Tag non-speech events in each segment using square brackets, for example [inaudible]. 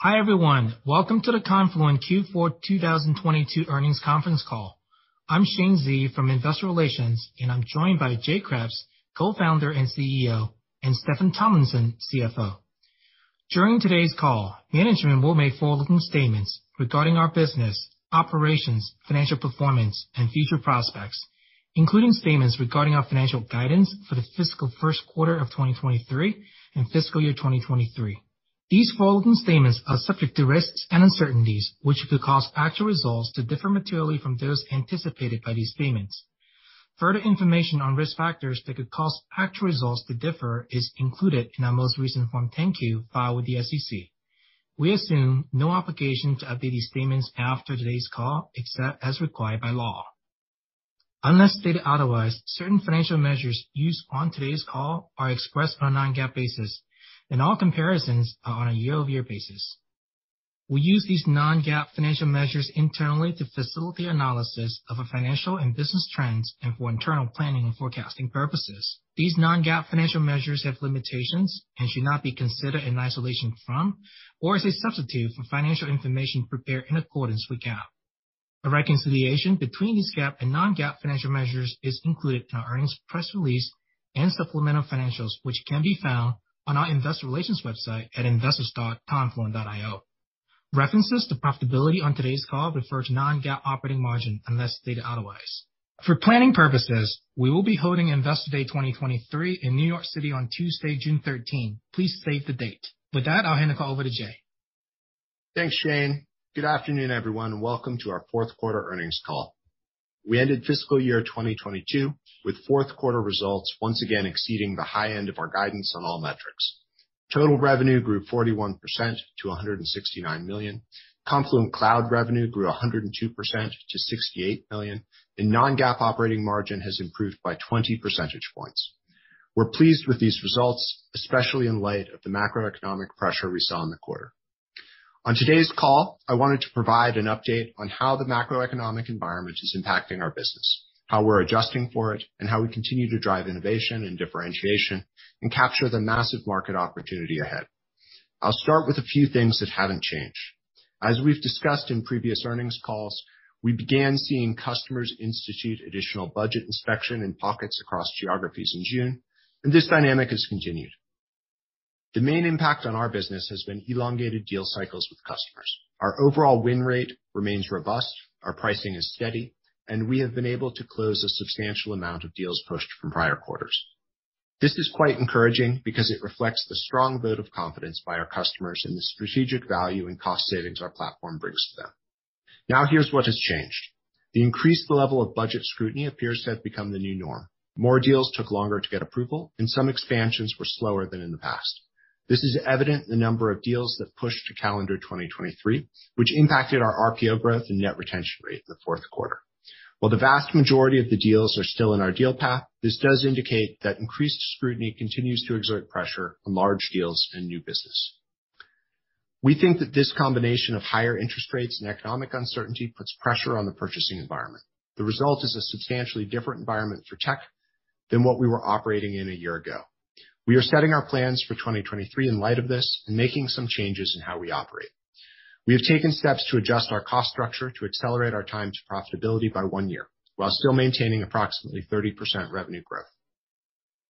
Hi, everyone. Welcome to the Confluent Q4 2022 earnings conference call. I'm Shane Xie from Investor Relations, and I'm joined by Jay Kreps, Co-founder and CEO, and Steffan Tomlinson, CFO. During today's call, management will make forward-looking statements regarding our business, operations, financial performance, and future prospects, including statements regarding our financial guidance for the fiscal first quarter of 2023 and fiscal year 2023. These forward-looking statements are subject to risks and uncertainties, which could cause actual results to differ materially from those anticipated by these statements. Further information on risk factors that could cause actual results to differ is included in our most recent Form 10-Q filed with the SEC. We assume no obligation to update these statements after today's call, except as required by law. Unless stated otherwise, certain financial measures used on today's call are expressed on a non-GAAP basis, and all comparisons are on a year-over-year basis. We use these non-GAAP financial measures internally to facilitate analysis of our financial and business trends and for internal planning and forecasting purposes. These non-GAAP financial measures have limitations and should not be considered in isolation from or as a substitute for financial information prepared in accordance with GAAP. A reconciliation between these GAAP and non-GAAP financial measures is included in our earnings press release and supplemental financials, which can be found on our investor relations website at investors.confluent.io. References to profitability on today's call refer to non-GAAP operating margin unless stated otherwise. For planning purposes, we will be holding Investor Day 2023 in New York City on Tuesday, June 13. Please save the date. With that, I'll hand the call over to Jay. Thanks, Shane. Good afternoon, everyone, and welcome to our fourth quarter earnings call. We ended fiscal year 2022 with fourth quarter results once again exceeding the high end of our guidance on all metrics. Total revenue grew 41% to 169 million. Confluent Cloud revenue grew 102% to 68 million, and non-GAAP operating margin has improved by 20 percentage points. We're pleased with these results, especially in light of the macroeconomic pressure we saw in the quarter. On today's call, I wanted to provide an update on how the macroeconomic environment is impacting our business, how we're adjusting for it, and how we continue to drive innovation and differentiation and capture the massive market opportunity ahead. I'll start with a few things that haven't changed. As we've discussed in previous earnings calls, we began seeing customers institute additional budget inspection in pockets across geographies in June, and this dynamic has continued. The main impact on our business has been elongated deal cycles with customers. Our overall win rate remains robust, our pricing is steady, and we have been able to close a substantial amount of deals pushed from prior quarters. This is quite encouraging because it reflects the strong vote of confidence by our customers in the strategic value and cost savings our platform brings to them. Now here's what has changed. The increased level of budget scrutiny appears to have become the new norm. More deals took longer to get approval, and some expansions were slower than in the past. This is evident in the number of deals that pushed to calendar 2023, which impacted our RPO growth and net retention rate in the fourth quarter. While the vast majority of the deals are still in our deal path, this does indicate that increased scrutiny continues to exert pressure on large deals and new business. We think that this combination of higher interest rates and economic uncertainty puts pressure on the purchasing environment. The result is a substantially different environment for tech than what we were operating in a year ago. We are setting our plans for 2023 in light of this and making some changes in how we operate. We have taken steps to adjust our cost structure to accelerate our time to profitability by one year, while still maintaining approximately 30% revenue growth.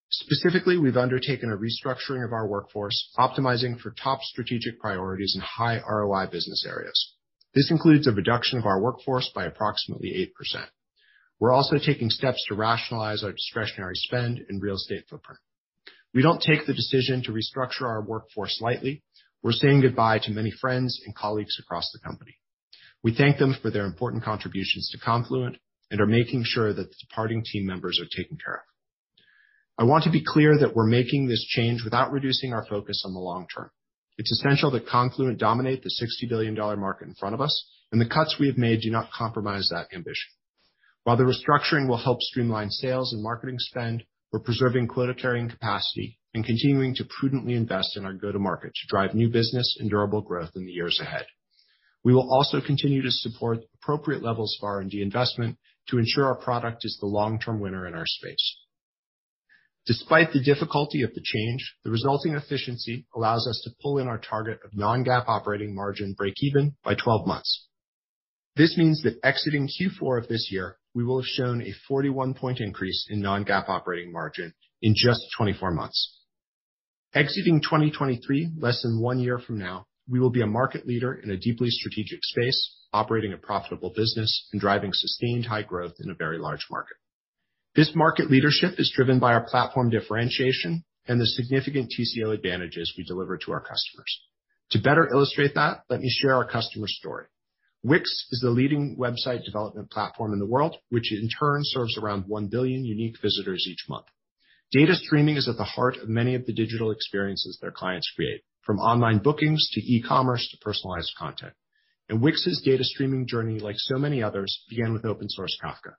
Specifically, we've undertaken a restructuring of our workforce, optimizing for top strategic priorities in high ROI business areas. This includes a reduction of our workforce by approximately 8%. We're also taking steps to rationalize our discretionary spend and real estate footprint. We don't take the decision to restructure our workforce lightly. We're saying goodbye to many friends and colleagues across the company. We thank them for their important contributions to Confluent and are making sure that the departing team members are taken care of. I want to be clear that we're making this change without reducing our focus on the long term. It's essential that Confluent dominate the $60 billion market in front of us, and the cuts we have made do not compromise that ambition. While the restructuring will help streamline sales and marketing spend, we're preserving quota-carrying capacity and continuing to prudently invest in our go-to-market to drive new business and durable growth in the years ahead. We will also continue to support appropriate levels of R&D investment to ensure our product is the long-term winner in our space. Despite the difficulty of the change, the resulting efficiency allows us to pull in our target of non-GAAP operating margin breakeven by 12 months. This means that exiting Q4 of this year, we will have shown a 41-point increase in non-GAAP operating margin in just 24 months. Exiting 2023, less than one year from now, we will be a market leader in a deeply strategic space, operating a profitable business and driving sustained high growth in a very large market. This market leadership is driven by our platform differentiation and the significant TCO advantages we deliver to our customers. To better illustrate that, let me share our customer story. Wix is the leading website development platform in the world, which in turn serves around 1 billion unique visitors each month. Data streaming is at the heart of many of the digital experiences their clients create, from online bookings to e-commerce to personalized content. And Wix's data streaming journey, like so many others, began with open source Kafka.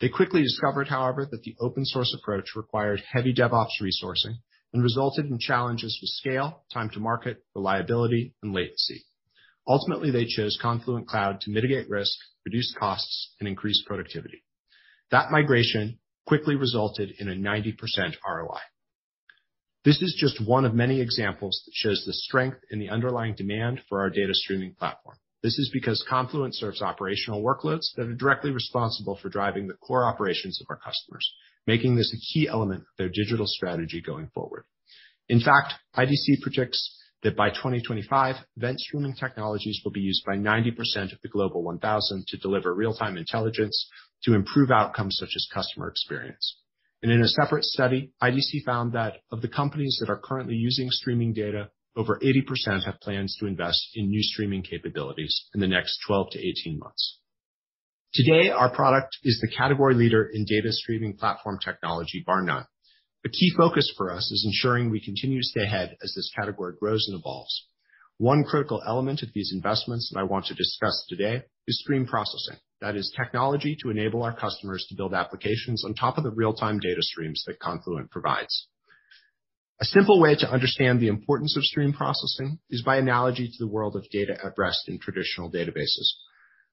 They quickly discovered, however, that the open source approach required heavy DevOps resourcing and resulted in challenges with scale, time to market, reliability, and latency. Ultimately, they chose Confluent Cloud to mitigate risk, reduce costs, and increase productivity. That migration quickly resulted in a 90% ROI. This is just one of many examples that shows the strength in the underlying demand for our data streaming platform. This is because Confluent serves operational workloads that are directly responsible for driving the core operations of our customers, making this a key element of their digital strategy going forward. In fact, IDC predicts that by 2025, event streaming technologies will be used by 90% of the Global 1000 to deliver real-time intelligence to improve outcomes such as customer experience. And in a separate study, IDC found that of the companies that are currently using streaming data, over 80% have plans to invest in new streaming capabilities in the next 12-18 months. Today, our product is the category leader in data streaming platform technology, bar none. A key focus for us is ensuring we continue to stay ahead as this category grows and evolves. One critical element of these investments that I want to discuss today is stream processing. That is technology to enable our customers to build applications on top of the real-time data streams that Confluent provides. A simple way to understand the importance of stream processing is by analogy to the world of data at rest in traditional databases.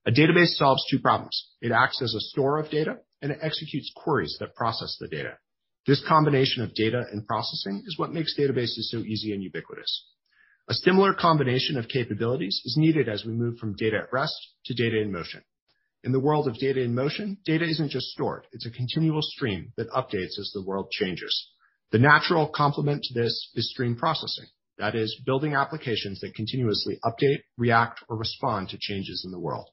A database solves two problems. It acts as a store of data, and it executes queries that process the data. This combination of data and processing is what makes databases so easy and ubiquitous. A similar combination of capabilities is needed as we move from data at rest to data in motion. In the world of data in motion, data isn't just stored, it's a continual stream that updates as the world changes. The natural complement to this is stream processing. That is, building applications that continuously update, react, or respond to changes in the world.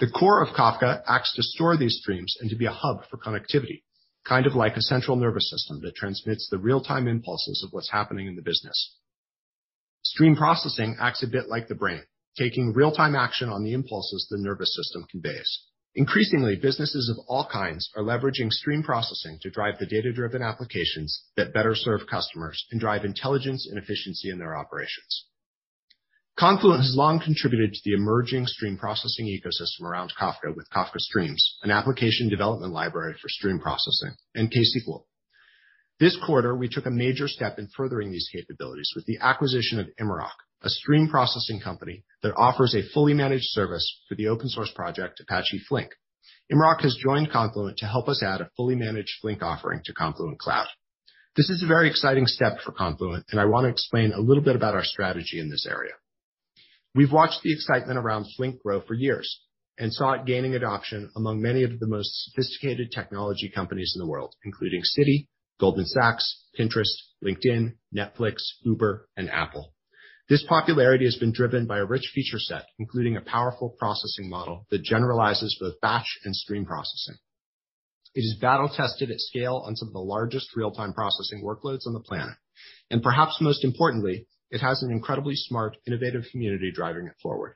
The core of Kafka acts to store these streams and to be a hub for connectivity, kind of like a central nervous system that transmits the real-time impulses of what's happening in the business. Stream processing acts a bit like the brain, taking real-time action on the impulses the nervous system conveys. Increasingly, businesses of all kinds are leveraging stream processing to drive the data-driven applications that better serve customers and drive intelligence and efficiency in their operations. Confluent has long contributed to the emerging stream processing ecosystem around Kafka with Kafka Streams, an application development library for stream processing, and KSQL. This quarter, we took a major step in furthering these capabilities with the acquisition of Immerok, a stream processing company that offers a fully managed service for the open source project Apache Flink. Immerok has joined Confluent to help us add a fully managed Flink offering to Confluent Cloud. This is a very exciting step for Confluent, and I want to explain a little bit about our strategy in this area. We've watched the excitement around Flink grow for years and saw it gaining adoption among many of the most sophisticated technology companies in the world, including Citi, Goldman Sachs, Pinterest, LinkedIn, Netflix, Uber, and Apple. This popularity has been driven by a rich feature set, including a powerful processing model that generalizes both batch and stream processing. It is battle-tested at scale on some of the largest real-time processing workloads on the planet. And perhaps most importantly, it has an incredibly smart, innovative community driving it forward.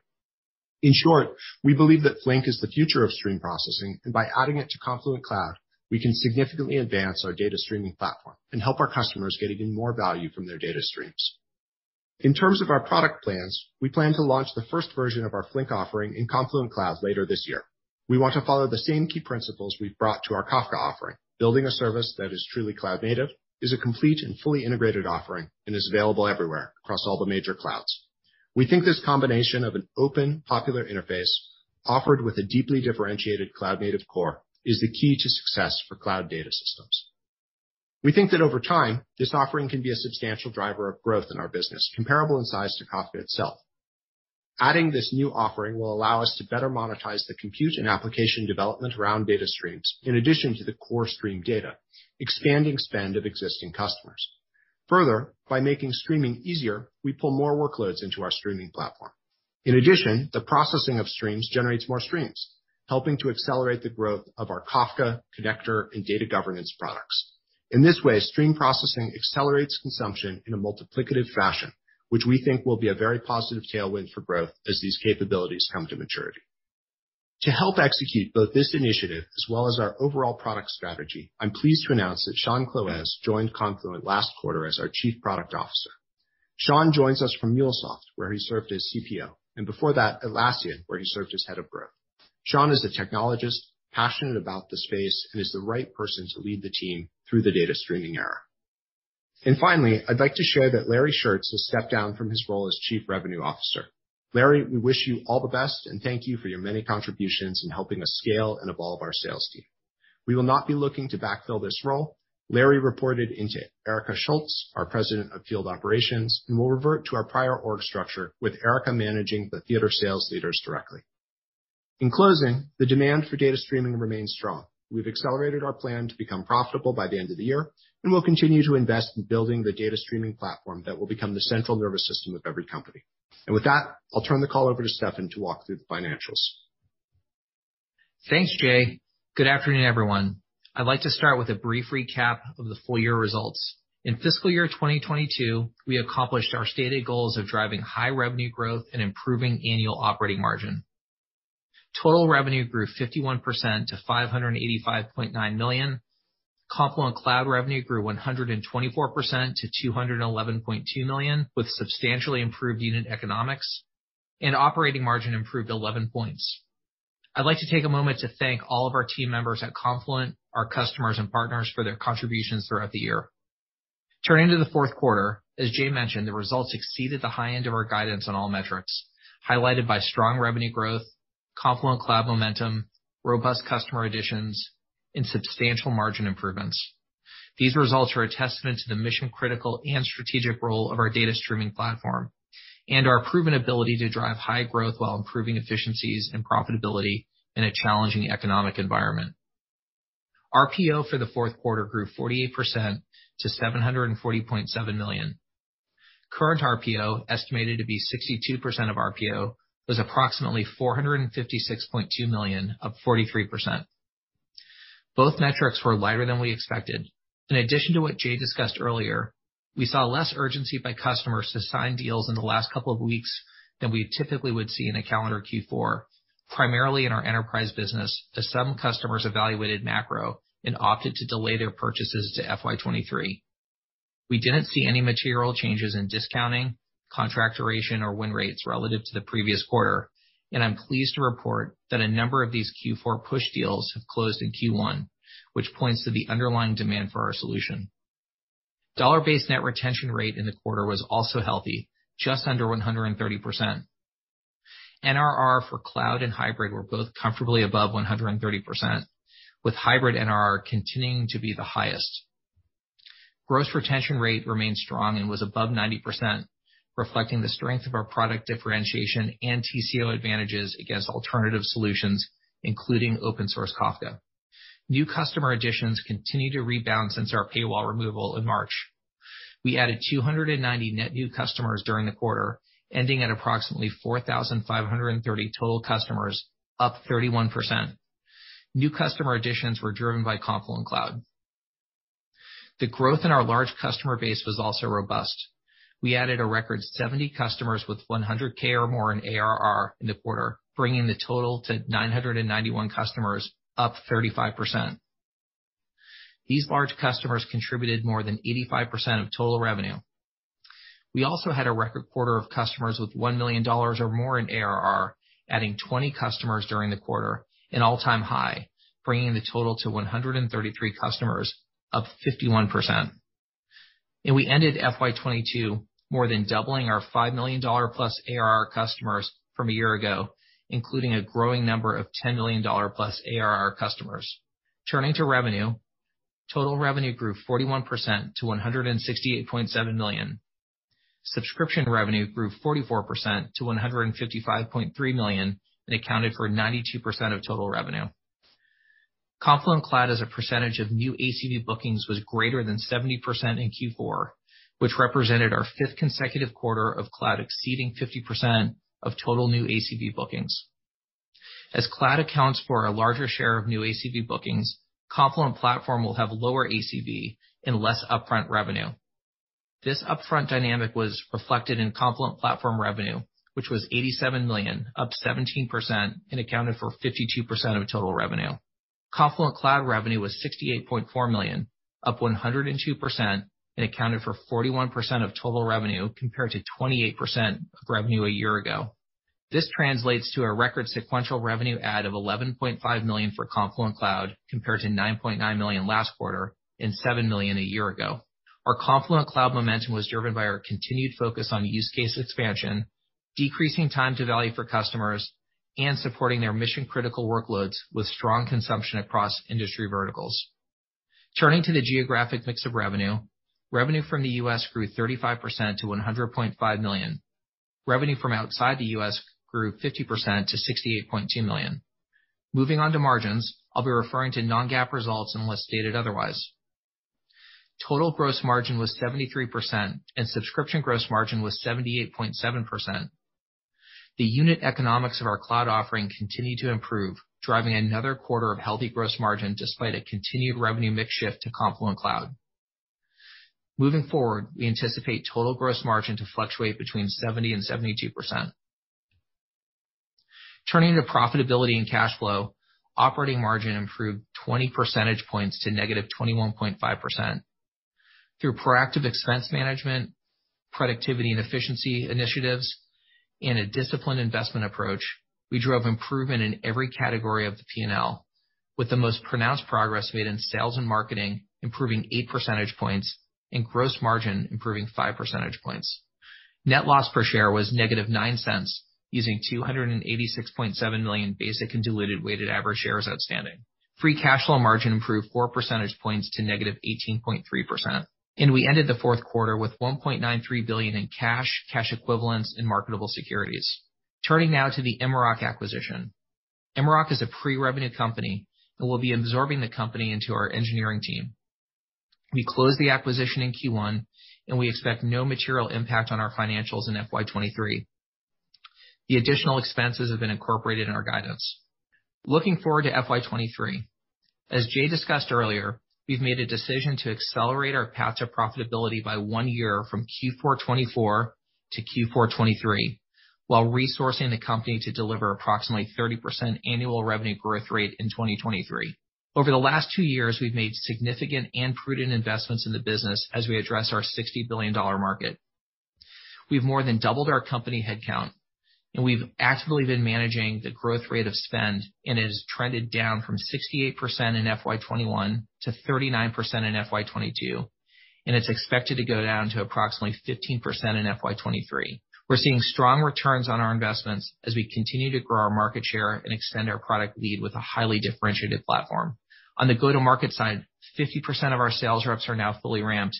In short, we believe that Flink is the future of stream processing, and by adding it to Confluent Cloud, we can significantly advance our data streaming platform and help our customers get even more value from their data streams. In terms of our product plans, we plan to launch the first version of our Flink offering in Confluent Cloud later this year. We want to follow the same key principles we've brought to our Kafka offering. Building a service that is truly cloud native, is a complete and fully integrated offering, and is available everywhere across all the major clouds. We think this combination of an open, popular interface offered with a deeply differentiated cloud native core is the key to success for cloud data systems. We think that over time, this offering can be a substantial driver of growth in our business, comparable in size to Kafka itself. Adding this new offering will allow us to better monetize the compute and application development around data streams, in addition to the core stream data, expanding spend of existing customers. Further, by making streaming easier, we pull more workloads into our streaming platform. In addition, the processing of streams generates more streams, helping to accelerate the growth of our Kafka, Connector, and data governance products. In this way, stream processing accelerates consumption in a multiplicative fashion, which we think will be a very positive tailwind for growth as these capabilities come to maturity. To help execute both this initiative as well as our overall product strategy, I'm pleased to announce that Shaun Clowes joined Confluent last quarter as our Chief Product Officer. Shaun joins us from MuleSoft, where he served as CPO, and before that, Atlassian, where he served as Head of Growth. Shaun is a technologist, passionate about the space, and is the right person to lead the team through the data streaming era. And finally, I'd like to share that Larry Shurtz has stepped down from his role as Chief Revenue Officer. Larry, we wish you all the best, and thank you for your many contributions in helping us scale and evolve our sales team. We will not be looking to backfill this role. Larry reported into Erica Schultz, our President of Field Operations, and will revert to our prior org structure, with Erica managing the theater sales leaders directly. In closing, the demand for data streaming remains strong. We've accelerated our plan to become profitable by the end of the year, and we'll continue to invest in building the data streaming platform that will become the central nervous system of every company. And with that, I'll turn the call over to Steffan to walk through the financials. Thanks, Jay. Good afternoon, everyone. I'd like to start with a brief recap of the full year results. In fiscal year 2022, we accomplished our stated goals of driving high revenue growth and improving annual operating margin. Total revenue grew 51% to $585.9 million. Confluent Cloud revenue grew 124% to 211.2 million, with substantially improved unit economics, and operating margin improved 11 points. I'd like to take a moment to thank all of our team members at Confluent, our customers and partners for their contributions throughout the year. Turning to the fourth quarter, as Jay mentioned, the results exceeded the high end of our guidance on all metrics, highlighted by strong revenue growth, Confluent Cloud momentum, robust customer additions, and substantial margin improvements. These results are a testament to the mission-critical and strategic role of our data streaming platform and our proven ability to drive high growth while improving efficiencies and profitability in a challenging economic environment. RPO for the fourth quarter grew 48% to 740.7 million. Current RPO, estimated to be 62% of RPO, was approximately 456.2 million, up 43%. Both metrics were lighter than we expected. In addition to what Jay discussed earlier, we saw less urgency by customers to sign deals in the last couple of weeks than we typically would see in a calendar Q4, primarily in our enterprise business, as some customers evaluated macro and opted to delay their purchases to FY 2023. We didn't see any material changes in discounting, contract duration, or win rates relative to the previous quarter, and I'm pleased to report that a number of these Q4 push deals have closed in Q1, which points to the underlying demand for our solution. Dollar-based net retention rate in the quarter was also healthy, just under 130%. NRR for cloud and hybrid were both comfortably above 130%, with hybrid NRR continuing to be the highest. Gross retention rate remained strong and was above 90%, reflecting the strength of our product differentiation and TCO advantages against alternative solutions, including open source Kafka. New customer additions continue to rebound since our paywall removal in March. We added 290 net new customers during the quarter, ending at approximately 4,530 total customers, up 31%. New customer additions were driven by Confluent Cloud. The growth in our large customer base was also robust. We added a record 70 customers with 100K or more in ARR in the quarter, bringing the total to 991 customers, up 35%. These large customers contributed more than 85% of total revenue. We also had a record quarter of customers with $1 million or more in ARR, adding 20 customers during the quarter, an all-time high, bringing the total to 133 customers, up 51%. And we ended FY 2022 more than doubling our $5 million-plus ARR customers from a year ago, including a growing number of $10 million-plus ARR customers. Turning to revenue, total revenue grew 41% to 168.7 million. Subscription revenue grew 44% to 155.3 million and accounted for 92% of total revenue. Confluent Cloud as a percentage of new ACV bookings was greater than 70% in Q4, which represented our fifth consecutive quarter of cloud exceeding 50% of total new ACV bookings. As cloud accounts for a larger share of new ACV bookings, Confluent Platform will have lower ACV and less upfront revenue. This upfront dynamic was reflected in Confluent Platform revenue, which was 87 million, up 17%, and accounted for 52% of total revenue. Confluent Cloud revenue was 68.4 million, up 102%, and accounted for 41% of total revenue, compared to 28% of revenue a year ago. This translates to a record sequential revenue add of 11.5 million for Confluent Cloud, compared to 9.9 million last quarter and 7 million a year ago. Our Confluent Cloud momentum was driven by our continued focus on use case expansion, decreasing time to value for customers, and supporting their mission-critical workloads with strong consumption across industry verticals. Turning to the geographic mix of revenue from the U.S. grew 35% to 100.5 million. Revenue from outside the U.S. grew 50% to 68.2 million. Moving on to margins, I'll be referring to non-GAAP results unless stated otherwise. Total gross margin was 73%, and subscription gross margin was 78.7%. The unit economics of our cloud offering continue to improve, driving another quarter of healthy gross margin despite a continued revenue mix shift to Confluent Cloud. Moving forward, we anticipate total gross margin to fluctuate between 70 and 72%. Turning to profitability and cash flow, operating margin improved 20 percentage points to -21.5%. Through proactive expense management, productivity and efficiency initiatives, and a disciplined investment approach, we drove improvement in every category of the P&L, with the most pronounced progress made in sales and marketing, improving 8 percentage points, and gross margin improving 5 percentage points. Net loss per share was -$0.09, using 286.7 million basic and diluted weighted average shares outstanding. Free cash flow margin improved 4 percentage points to -18.3%. And we ended the fourth quarter with 1.93 billion in cash cash equivalents, and marketable securities. Turning now to the Immerok acquisition. Immerok is a pre-revenue company and will be absorbing the company into our engineering team. We closed the acquisition in Q1, and we expect no material impact on our financials in FY 2023. The additional expenses have been incorporated in our guidance. Looking forward to FY 2023. As Jay discussed earlier, we've made a decision to accelerate our path to profitability by one year from Q4 2024 to Q4 2023, while resourcing the company to deliver approximately 30% annual revenue growth rate in 2023. Over the last two years, we've made significant and prudent investments in the business as we address our $60 billion market. We've more than doubled our company headcount, and we've actively been managing the growth rate of spend, and it has trended down from 68% in FY 2021 to 39% in FY 2022, and it's expected to go down to approximately 15% in FY 2023. We're seeing strong returns on our investments as we continue to grow our market share and extend our product lead with a highly differentiated platform. On the go-to-market side, 50% of our sales reps are now fully ramped,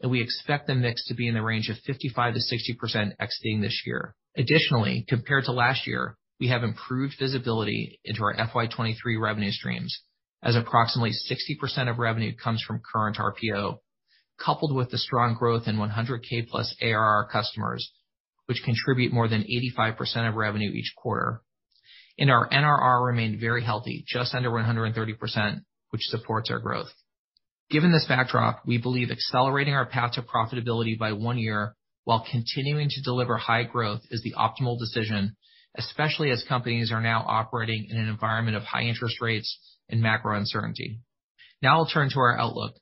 and we expect the mix to be in the range of 55%-60% exiting this year. Additionally, compared to last year, we have improved visibility into our FY 2023 revenue streams as approximately 60% of revenue comes from current RPO, coupled with the strong growth in 100K+ ARR customers, which contribute more than 85% of revenue each quarter. And our NRR remained very healthy, just under 130%, which supports our growth. Given this backdrop, we believe accelerating our path to profitability by one year while continuing to deliver high growth is the optimal decision, especially as companies are now operating in an environment of high interest rates and macro uncertainty. Now I'll turn to our outlook.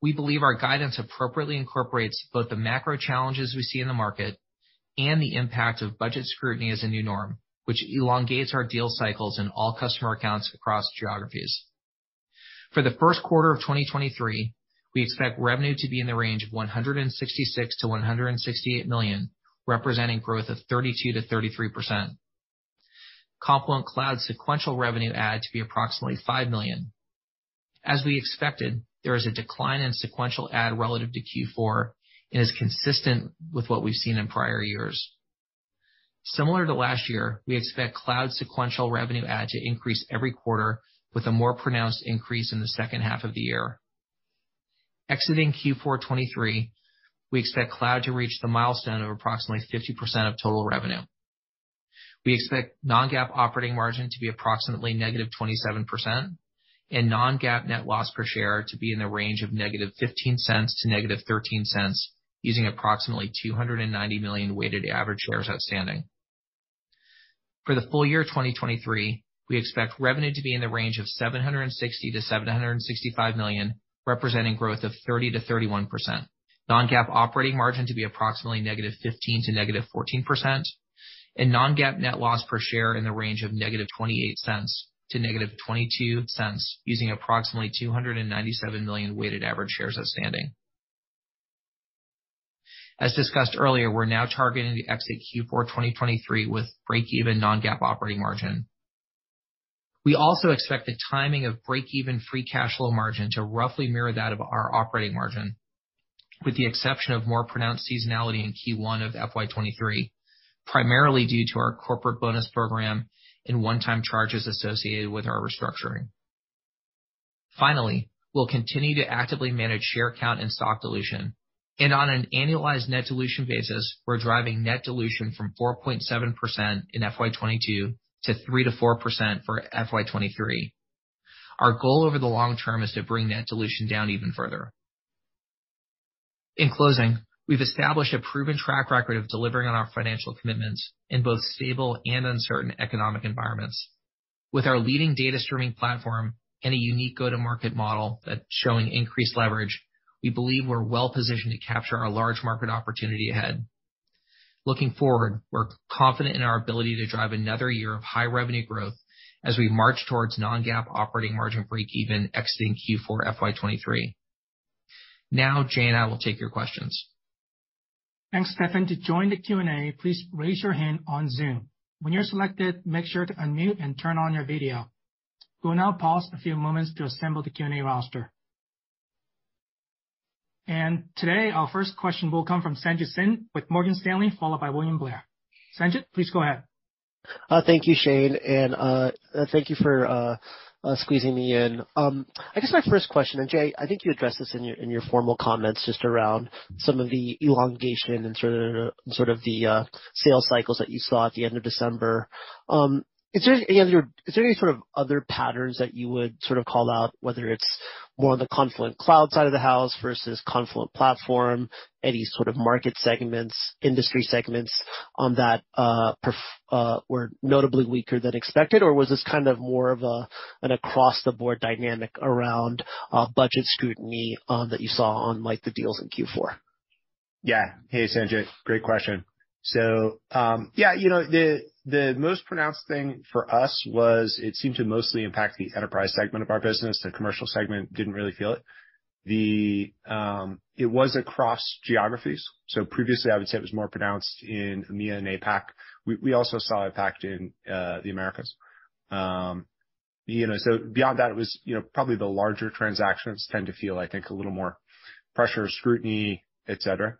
We believe our guidance appropriately incorporates both the macro challenges we see in the market and the impact of budget scrutiny as a new norm, which elongates our deal cycles in all customer accounts across geographies. For the first quarter of 2023, we expect revenue to be in the range of $166 million-$168 million, representing growth of 32%-33%. Confluent Cloud sequential revenue add to be approximately 5 million. As we expected, there is a decline in sequential add relative to Q4 and is consistent with what we've seen in prior years. Similar to last year, we expect cloud sequential revenue add to increase every quarter with a more pronounced increase in the second half of the year. Exiting Q4 2023, we expect cloud to reach the milestone of approximately 50% of total revenue. We expect non-GAAP operating margin to be approximately -27% and non-GAAP net loss per share to be in the range of -$0.15 to -$0.13, using approximately 290 million weighted average shares outstanding. For the full year 2023, we expect revenue to be in the range of $760 million-$765 million, representing growth of 30%-31%. Non-GAAP operating margin to be approximately -15 to -14%, and non-GAAP net loss per share in the range of -$0.28 to -$0.22, using approximately 297 million weighted average shares outstanding. As discussed earlier, we're now targeting to exit Q4 2023 with break-even non-GAAP operating margin. We also expect the timing of break-even free cash flow margin to roughly mirror that of our operating margin, with the exception of more pronounced seasonality in Q1 of FY 2023, primarily due to our corporate bonus program and one-time charges associated with our restructuring. Finally, we'll continue to actively manage share count and stock dilution. And on an annualized net dilution basis, we're driving net dilution from 4.7% in FY 2022 to 3%-4% for FY 2023. Our goal over the long term is to bring net dilution down even further. In closing, we've established a proven track record of delivering on our financial commitments in both stable and uncertain economic environments. With our leading data streaming platform and a unique go-to-market model that's showing increased leverage, we believe we're well-positioned to capture our large market opportunity ahead. Looking forward, we're confident in our ability to drive another year of high revenue growth as we march towards non-GAAP operating margin breakeven exiting Q4 FY 2023. Now, Jay and I will take your questions. Thanks, Steffan. To join the Q&A, please raise your hand on Zoom. When you're selected, make sure to unmute and turn on your video. We'll now pause a few moments to assemble the Q&A roster. And today, our first question will come from Sanjit Singh with Morgan Stanley, followed by William Blair. Sanjit, please go ahead. Uh, thank you, Shane, and uh, uh, thank you for squeezing me in. Um, I guess my first question, and Jay, I think you addressed this in your in your formal comments just around some of the elongation and sort of the sales cycles that you saw at the end of December. Um, Is there any sort of other patterns that you would sort of call out, whether it's more on the Confluent Cloud side of the house versus Confluent Platform, any sort of market segments, industry segments on that uh, uh were notably weaker than expected? Or was this kind of more of a an across-the-board dynamic around uh, budget scrutiny um, that you saw on, like, the deals in Q4? Yeah. Hey, Sanjit. Great question. Yeah, you know, the the most pronounced thing for us was it seemed to mostly impact the enterprise segment of our business. The commercial segment didn't really feel it. The um it was across geographies. So previously, I would say it was more pronounced in EMEA and APAC. We we also saw impact in the Americas. Um you know, so beyond that, it was, you know, probably the larger transactions tend to feel, I think, a little more pressure, scrutiny, et cetera,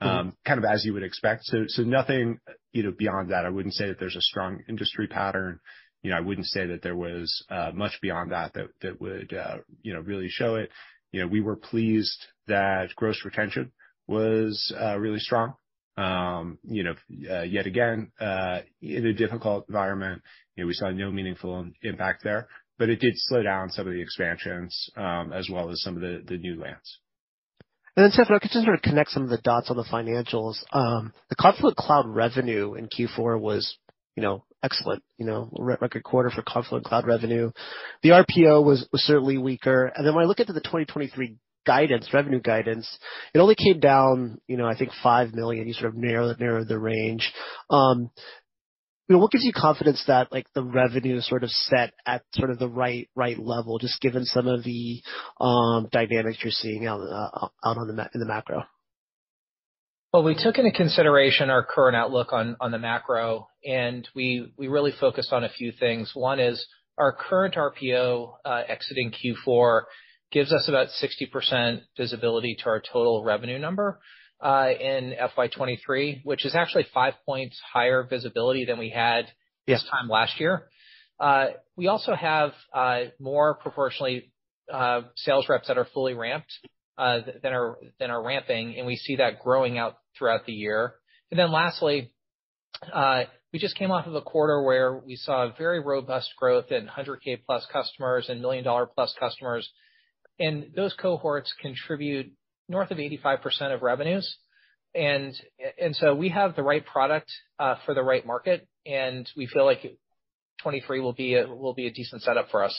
kind of as you would expect. So so nothing, you know, beyond that. I wouldn't say that there's a strong industry pattern. You know, I wouldn't say that there was uh much beyond that that that would, uh you know, really show it. You know, we were pleased that gross retention was uh really strong. Um, you know, yet again, uh in a difficult environment, you know, we saw no meaningful impact there, but it did slow down some of the expansions, um as well as some of the new lands. Steffan, I could just sort of connect some of the dots on the financials. Um the Confluent Cloud revenue in Q4 was, you know, excellent. You know, record quarter for Confluent Cloud revenue. The RPO was certainly weaker. And then when I look into the 2023 guidance, revenue guidance, it only came down, you know, I think 5 million. You sort of narrowed the range. You know, what gives you confidence that, like, the revenue is sort of set at sort of the right right level, just given some of the um dynamics you're seeing out uh out on the map in the macro? Well, we took into consideration our current outlook on, on the macro, and we we really focused on a few things. One is our current RPO uh exiting Q4 gives us about 60% visibility to our total revenue number in FY 2023, which is actually 5 points higher visibility than we had this time last year. Uh we also have uh more proportionally uh sales reps that are fully ramped uh than are than are ramping, and we see that growing out throughout the year. And then lastly, uh we just came off of a quarter where we saw very robust growth in 100K plus customers and $1 million plus customers. And those cohorts contribute north of 85% of revenues. And and so we have the right product for the right market, and we feel like 2023 will be uh will be a decent setup for us.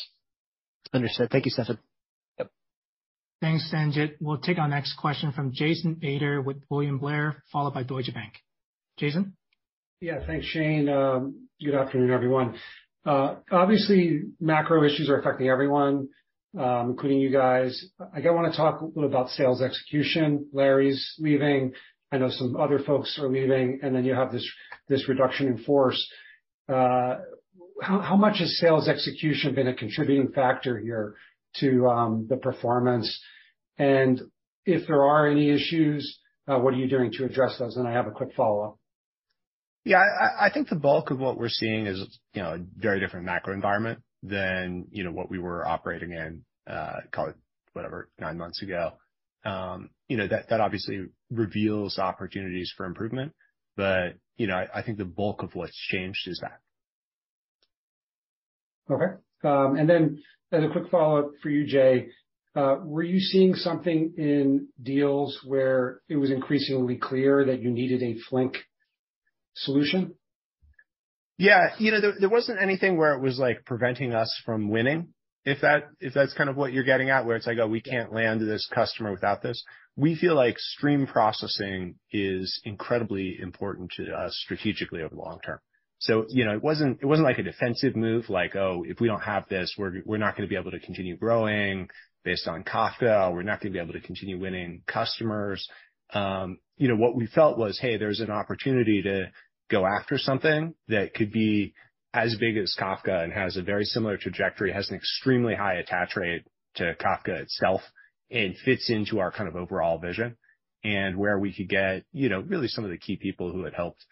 Understood. Thank you, Steffan. Yep. Thanks, Sanjit. We'll take our next question from Jason Ader with William Blair, followed by Deutsche Bank. Jason? Yeah. Thanks, Shane. Good afternoon, everyone. Obviously, macro issues are affecting everyone, including you guys. I wanna talk a little about sales execution. Larry's leaving. I know some other folks are leaving, and then you have this this reduction in force. Uh how much has sales execution been a contributing factor here to um the performance? And if there are any issues, what are you doing to address those? And I have a quick follow-up. Yeah. I think the bulk of what we're seeing is, you know, a very different macro environment than, you know, what we were operating in, uh call it, whatever, nine months ago. Um, you know, that, that obviously reveals opportunities for improvement. But, you know, I think the bulk of what's changed is that. Okay. Um and then as a quick follow-up for you, Jay, uh were you seeing something in deals where it was increasingly clear that you needed a Flink solution? Yeah. You know, there wasn't anything where it was, like, preventing us from winning, if that if that's kind of what you're getting at, where it's like, "Oh, we can't land this customer without this." We feel like stream processing is incredibly important to us strategically over the long term. So, you know, it wasn't it wasn't like a defensive move, like, "Oh, if we don't have this, we're we're not gonna be able to continue growing based on Kafka. We're not gonna be able to continue winning customers." Um, you know, what we felt was, hey, there's an opportunity to go after something that could be as big as Kafka and has a very similar trajectory, has an extremely high attach rate to Kafka itself, and fits into our kind of overall vision, and where we could get, you know, really some of the key people who had helped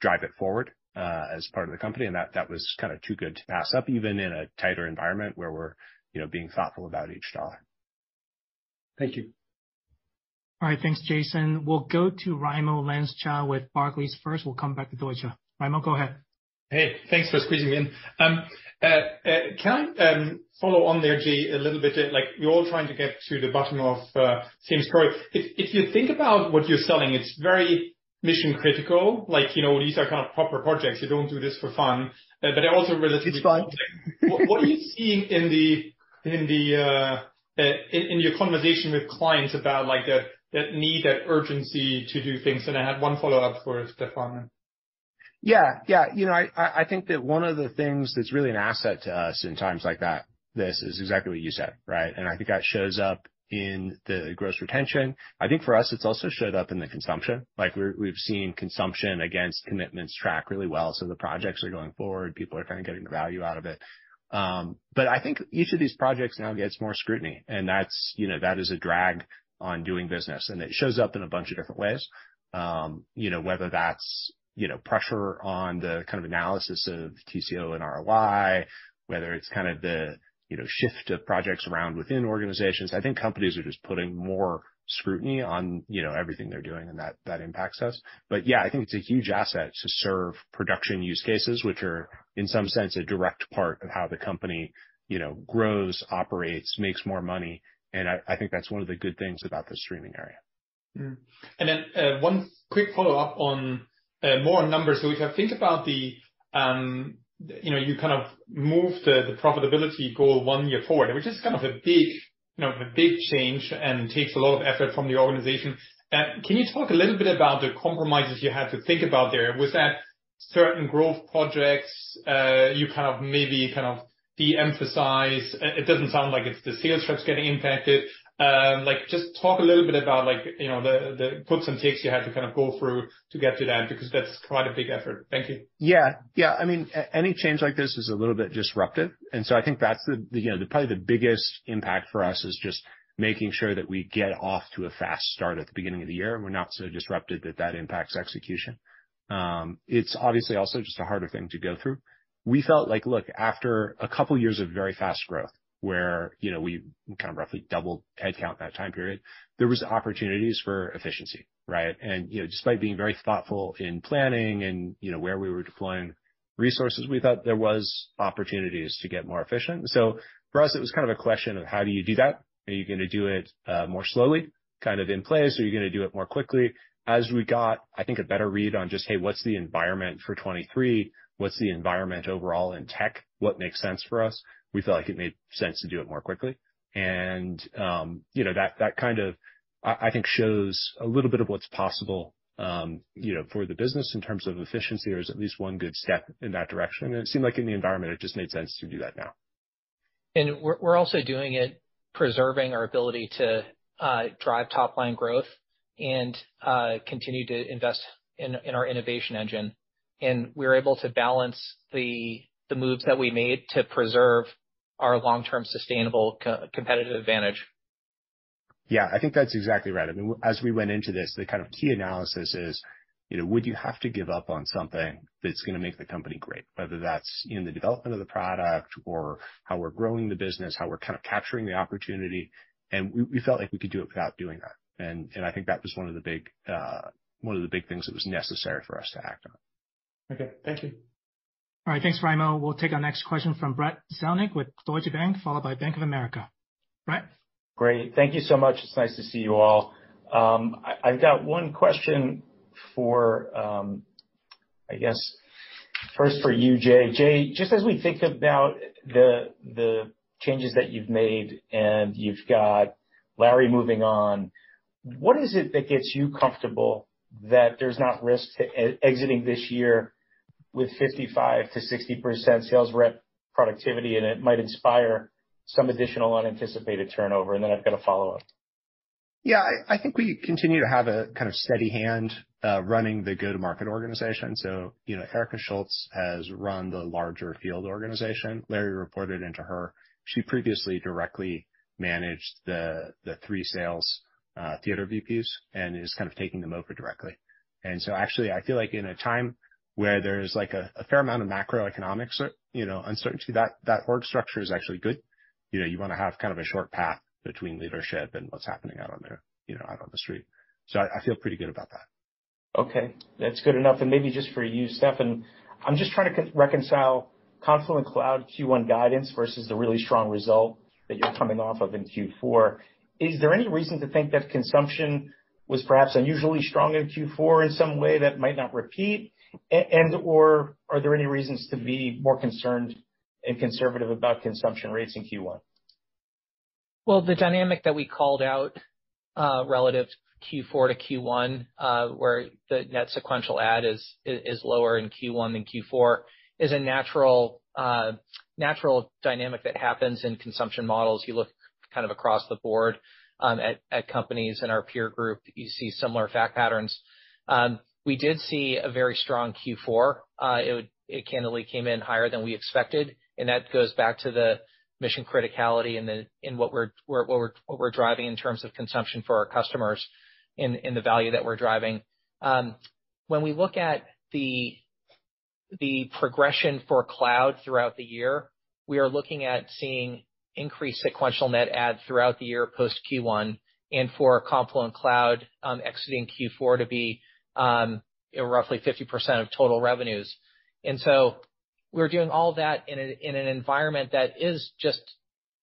drive it forward, uh, as part of the company. And that was kinda too good to pass up, even in a tighter environment where we're, you know, being thoughtful about each dollar. Thank you. All right. Thanks, Jason. We'll go to Raimo Lenschow with Barclays first. We'll come back to Deutsche. Raimo, go ahead. Hey, thanks for squeezing me in. Um, uh, uh, can I um, follow on there, Jay, a little bit? Uh, like, we're all trying to get to the bottom of same story. If you think about what you're selling, it's very mission-critical. Like, you know, these are kind of proper projects. You don't do this for fun. But they're also relatively- It's fun. What are you seeing in the in the uh uh in your conversation with clients about, like, that need, that urgency to do things? And I had one follow-up for Steffan. Yeah. Yeah. You know, I think that one of the things that's really an asset to us in times like that, this is exactly what you said, right? And I think that shows up in the gross retention. I think for us, it's also showed up in the consumption. Like, we've seen consumption against commitments track really well, so the projects are going forward. People are kinda getting the value out of it. Um but I think each of these projects now gets more scrutiny, and that's, you know, that is a drag on doing business, and it shows up in a bunch of different ways. Um, you know, whether that's, you know, pressure on the kind of analysis of TCO and ROI, whether it's kind of the, you know, shift of projects around within organizations. I think companies are just putting more scrutiny on, you know, everything they're doing, and that that impacts us. But yeah, I think it's a huge asset to serve production use cases, which are, in some sense, a direct part of how the company, you know, grows, operates, makes more money. I i think that's one of the good things about the streaming area. And then, one quick follow-up on more on numbers. So if I think about the, um you know, you kind of moved the the profitability goal one year forward, which is kind of a big, you know, a big change and takes a lot of effort from the organization. Can you talk a little bit about the compromises you had to think about there? Was that certain growth projects, uh you kind of maybe kind of de-emphasize? It doesn't sound like it's the sales reps getting impacted. Um like, just talk a little bit about like, you know, the the puts and takes you had to kind of go through to get to that, because that's quite a big effort. Thank you. Yeah. Yeah. I mean, any change like this is a little bit disruptive. And so I think that's the, you know, probably the biggest impact for us is just making sure that we get off to a fast start at the beginning of the year, and we're not so disrupted that that impacts execution. It's obviously also just a harder thing to go through. We felt like, look, after a couple years of very fast growth, where, you know, we kind of roughly doubled headcount in that time period, there was opportunities for efficiency, right? And you know, despite being very thoughtful in planning and, you know, where we were deploying resources, we thought there was opportunities to get more efficient. So for us, it was kind of a question of how do you do that? Are you gonna do it uh, more slowly, kind of in place, are you gonna do it more quickly? As we got, I think, a better read on just, hey, what's the environment for 2023? What's the environment overall in tech? What makes sense for us? We felt like it made sense to do it more quickly. And, um, you know, that that kind of, I think shows a little bit of what's possible, um, you know, for the business in terms of efficiency, is at least one good step in that direction. And it seemed like in the environment, it just made sense to do that now. And we're also doing it preserving our ability to drive top line growth and continue to invest in our innovation engine. We're able to balance the the moves that we made to preserve our long-term sustainable competitive advantage. Yeah, I think that's exactly right. I mean, as we went into this, the kind of key analysis is, you know, would you have to give up on something that's gonna make the company great? Whether that's in the development of the product or how we're growing the business, how we're kind of capturing the opportunity. And we felt like we could do it without doing that. And and I think that was one of the big, uh, one of the big things that was necessary for us to act on. Okay. Thank you. All right. Thanks, Raimo. We'll take our next question from Brad Zelnick with Deutsche Bank, followed by Bank of America. Brad? Great. Thank you so much. It's nice to see you all. Um, I've got one question for, um, I guess first for you, Jay. Jay, just as we think about the changes that you've made and you've got Larry moving on, what is it that gets you comfortable that there's not risk to exiting this year with 55%-60% sales rep productivity, and it might inspire some additional unanticipated turnover? And then I've got a follow-up. Yeah. I think we continue to have a kind of steady hand uh, running the go-to-market organization. So you know, Erica Schultz has run the larger field organization. Larry reported into her. She previously directly managed the the three sales Uh, theater VPs and is kind of taking them over directly. And so actually, I feel like in a time where there's like a fair amount of macroeconomics, uh, you know, uncertainty, that that org structure is actually good. You know, you wanna have kind of a short path between leadership and what's happening out on the, you know, out on the street. So I feel pretty good about that. Okay, that's good enough. And maybe just for you, Steffan, I'm just trying to reconcile Confluent Cloud Q1 guidance versus the really strong result that you're coming off of in Q4. Is there any reason to think that consumption was perhaps unusually strong in Q4 in some way that might not repeat? And or are there any reasons to be more concerned and conservative about consumption rates in Q1? Well, the dynamic that we called out, relative Q4 to Q1, where the net sequential add is is lower in Q1 than Q4, is a natural uh natural dynamic that happens in consumption models. You look kind of across the board, um, at companies in our peer group, you see similar fact patterns. Um, we did see a very strong Q4. Uh, it candidly came in higher than we expected, and that goes back to the mission criticality and the in what we're what we're what we're driving in terms of consumption for our customers and the value that we're driving. Um, when we look at the the progression for cloud throughout the year, we are looking at seeing increased sequential net add throughout the year post Q1, and for Confluent Cloud, um, exiting Q4 to be um, roughly 50% of total revenues. And so we're doing all that in an environment that is just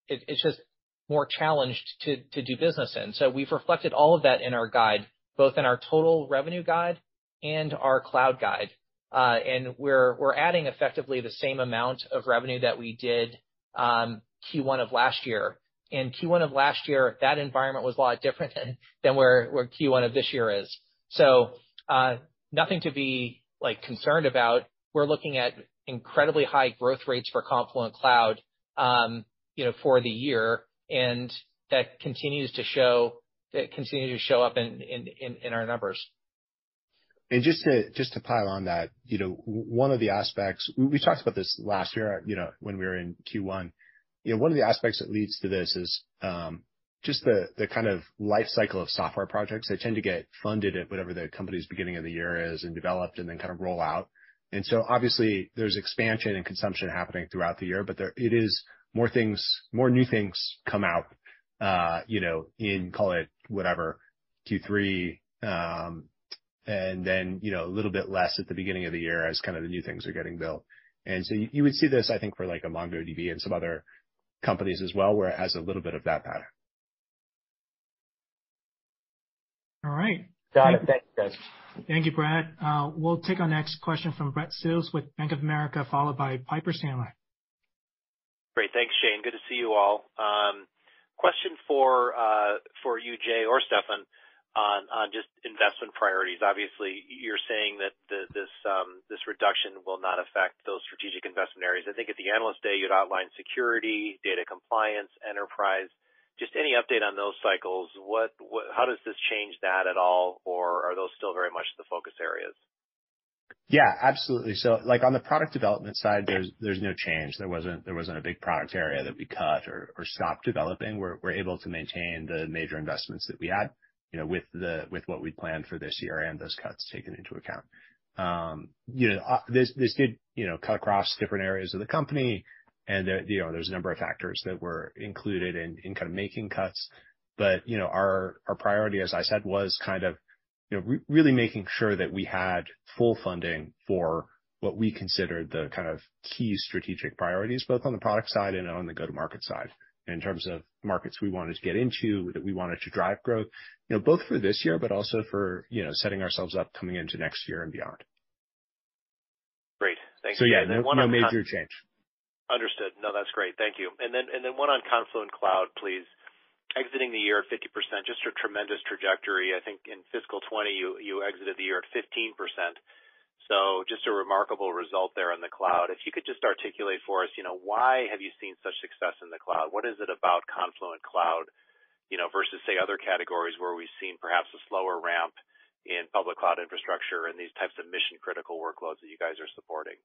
it it's just more challenged to do business in. So we've reflected all of that in our guide, both in our total revenue guide and our cloud guide. Uh and we're we're adding effectively the same amount of revenue that we did um, Q1 of last year. In Q1 of last year, that environment was a lot different [laughs] than where Q1 of this year is. So uh nothing to be, like, concerned about. We're looking at incredibly high growth rates for Confluent Cloud, um, you know, for the year. And that continues to show that continues to show up in, in, in our numbers. And just to just to pile on that, you know, one of the aspects. We talked about this last year, you know, when we were in Q1. You know, one of the aspects that leads to this is um, just the the kind of life cycle of software projects. They tend to get funded at whatever the company's beginning of the year is and developed and then kind of roll out. And so obviously there's expansion and consumption happening throughout the year, but there it is more things, more new things come out, uh, you know, in, call it whatever, Q3, um, and then, you know, a little bit less at the beginning of the year as kind of the new things are getting built. And so you would see this, I think, for like a MongoDB and some other companies as well, where it has a little bit of that pattern. All right. Got it. Thanks, guys. Thank you, Brad. We'll take our next question from Brad Sills with Bank of America, followed by Piper Sandler. Great. Thanks, Shane. Good to see you all. Question for uh for you, Jay or Steffan, on just investment priorities. Obviously, you're saying that um this reduction will not affect those strategic investment areas. I think at the Analyst Day, you'd outlined security, data compliance, enterprise. Just any update on those cycles. How does this change that at all, or are those still very much the focus areas? Yeah, absolutely. So like on the product development side, there's there's no change. There wasn't there wasn't a big product area that we cut or stopped developing. We're we're able to maintain the major investments that we had, you know, with the with what we planned for this year and those cuts taken into account. Um, you know, this this did, you know, cut across different areas of the company and there, you know, there's a number of factors that were included in kind of making cuts. But you know, our our priority, as I said, was kind of, you know, really making sure that we had full funding for what we considered the kind of key strategic priorities, both on the product side and on the go-to-market side, in terms of markets we wanted to get into, that we wanted to drive growth, you know, both for this year, but also for, you know, setting ourselves up coming into next year and beyond. Great. Thank you. Yeah, no major change. Understood. No, that's great. Thank you. And then and then one on Confluent Cloud, please. Exiting the year at 50%, just a tremendous trajectory. I think in fiscal 2020, you exited the year at 15%. So just a remarkable result there in the cloud. If you could just articulate for us, you know, why have you seen such success in the cloud? What is it about Confluent Cloud, you know, versus, say, other categories where we've seen perhaps a slower ramp in public cloud infrastructure and these types of mission-critical workloads that you guys are supporting?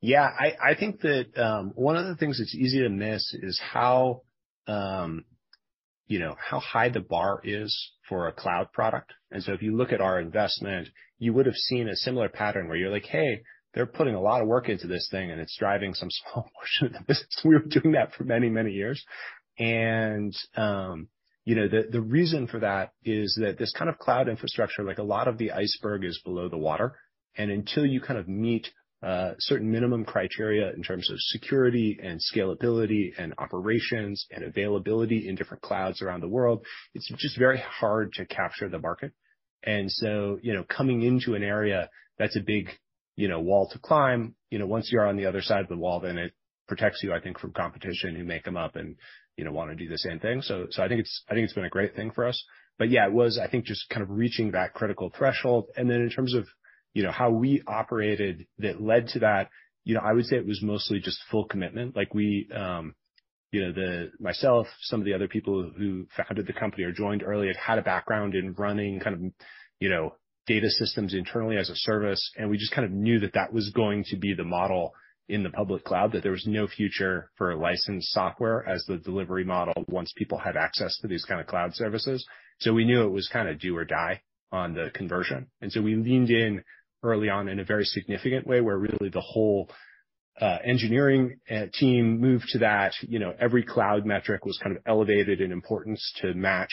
Yeah. I think that um, one of the things that's easy to miss is how, um, you know, how high the bar is for a cloud product. And so if you look at our investment, you would have seen a similar pattern where you're like, "Hey, they're putting a lot of work into this thing, and it's driving some [laughs] small portion of the business." We were doing that for many, many years. And um, you know, the the reason for that is that this kind of cloud infrastructure, like a lot of the iceberg is below the water. And until you kind of meet Uh, certain minimum criteria in terms of security and scalability and operations and availability in different clouds around the world, it's just very hard to capture the market. And so, you know, coming into an area that's a big, you know, wall to climb, you know, once you're on the other side of the wall, then it protects you, I think, from competition who may come up and, you know, wanna do the same thing. So, so I think it's I think it's been a great thing for us. But yeah, it was, I think, just kind of reaching that critical threshold. And then in terms of, you know, how we operated that led to that, you know, I would say it was mostly just full commitment. Like we, um, you know, the myself, some of the other people who founded the company or joined early had a background in running kind of, you know, data systems internally as a service, and we just kind of knew that that was going to be the model in the public cloud, that there was no future for licensed software as the delivery model once people had access to these kind of cloud services. So we knew it was kinda do or die on the conversion. And so we leaned in early on in a very significant way, where really the whole uh, engineering uh, team moved to that. You know, every cloud metric was kind of elevated in importance to match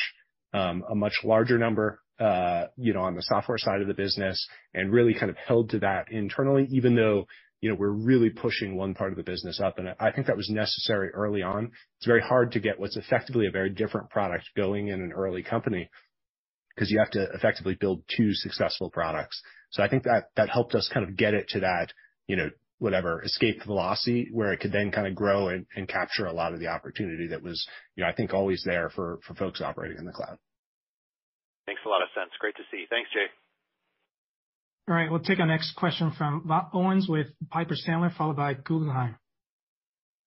um, a much larger number, uh, you know, on the software side of the business, and really kind of held to that internally, even though, you know, we're really pushing one part of the business up. And I think that was necessary early on. It's very hard to get what's effectively a very different product going in an early company, 'cause you have to effectively build two successful products. I think that that helped us kind of get it to that, you know, whatever, escape velocity, where it could then kinda grow and capture a lot of the opportunity that was, you know, I think always there for folks operating in the cloud. Makes a lot of sense. Great to see. Thanks, Jay. All right, we'll take our next question from Rob Owens with Piper Sandler, followed by Guggenheim.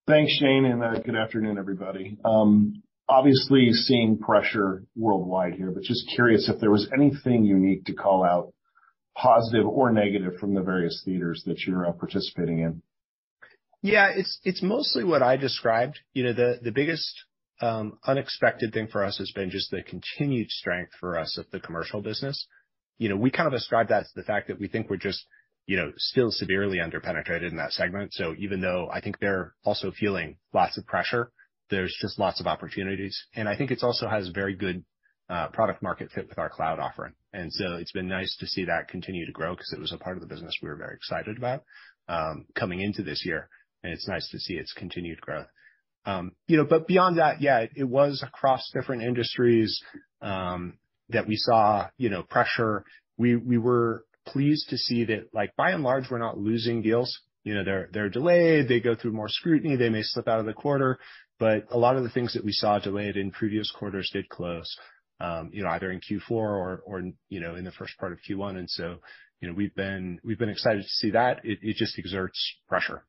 Thanks, Shane, and uh, good afternoon, everybody. Um, obviously seeing pressure worldwide here, but just curious if there was anything unique to call out, positive or negative from the various theaters that you're participating in. Yeah, it's it's mostly what I described. You know, the the biggest um unexpected thing for us has been just the continued strength for us of the commercial business. You know, we kind of ascribe that to the fact that we think we're just, you know, still severely under-penetrated in that segment. So even though I think they're also feeling lots of pressure, there's just lots of opportunities. And I think it's also has very good Uh, product market fit with our cloud offering. And so it's been nice to see that continue to grow 'cause it was a part of the business we were very excited about um, coming into this year, and it's nice to see its continued growth. Um, you know, but beyond that, yeah, it was across different industries um, that we saw, you know, pressure. We we were pleased to see that, like, by and large, we're not losing deals. You know, they're they're delayed, they go through more scrutiny, they may slip out of the quarter, but a lot of the things that we saw delayed in previous quarters did close, Um, you know, either in Q4 or, you know, in the first part of Q1. And so, you know, we've been we've been excited to see that. It just exerts pressure.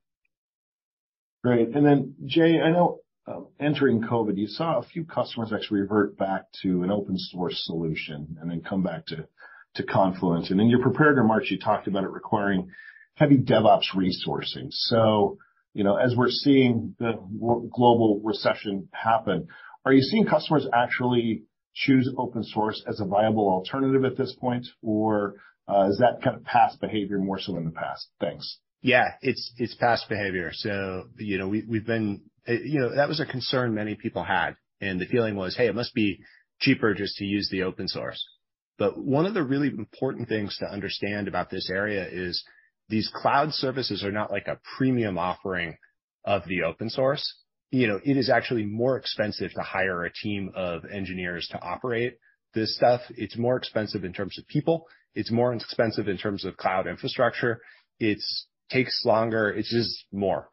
Great. And then Jay, I know, um, entering COVID, you saw a few customers actually revert back to an open source solution and then come back to to Confluent. And in your prepared remarks, you talked about it requiring heavy DevOps resourcing. So, you know, as we're seeing the global recession happen, are you seeing customers actually choose open source as a viable alternative at this point? Or, uh, is that kind of past behavior more so in the past? Thanks. Yeah, it's it's past behavior. So you know, we've been, uh, you know, that was a concern many people had, and the feeling was, "Hey, it must be cheaper just to use the open source." But one of the really important things to understand about this area is these cloud services are not like a premium offering of the open source. You know, it is actually more expensive to hire a team of engineers to operate this stuff. It's more expensive in terms of people. It's more expensive in terms of cloud infrastructure. It takes longer. It's just more.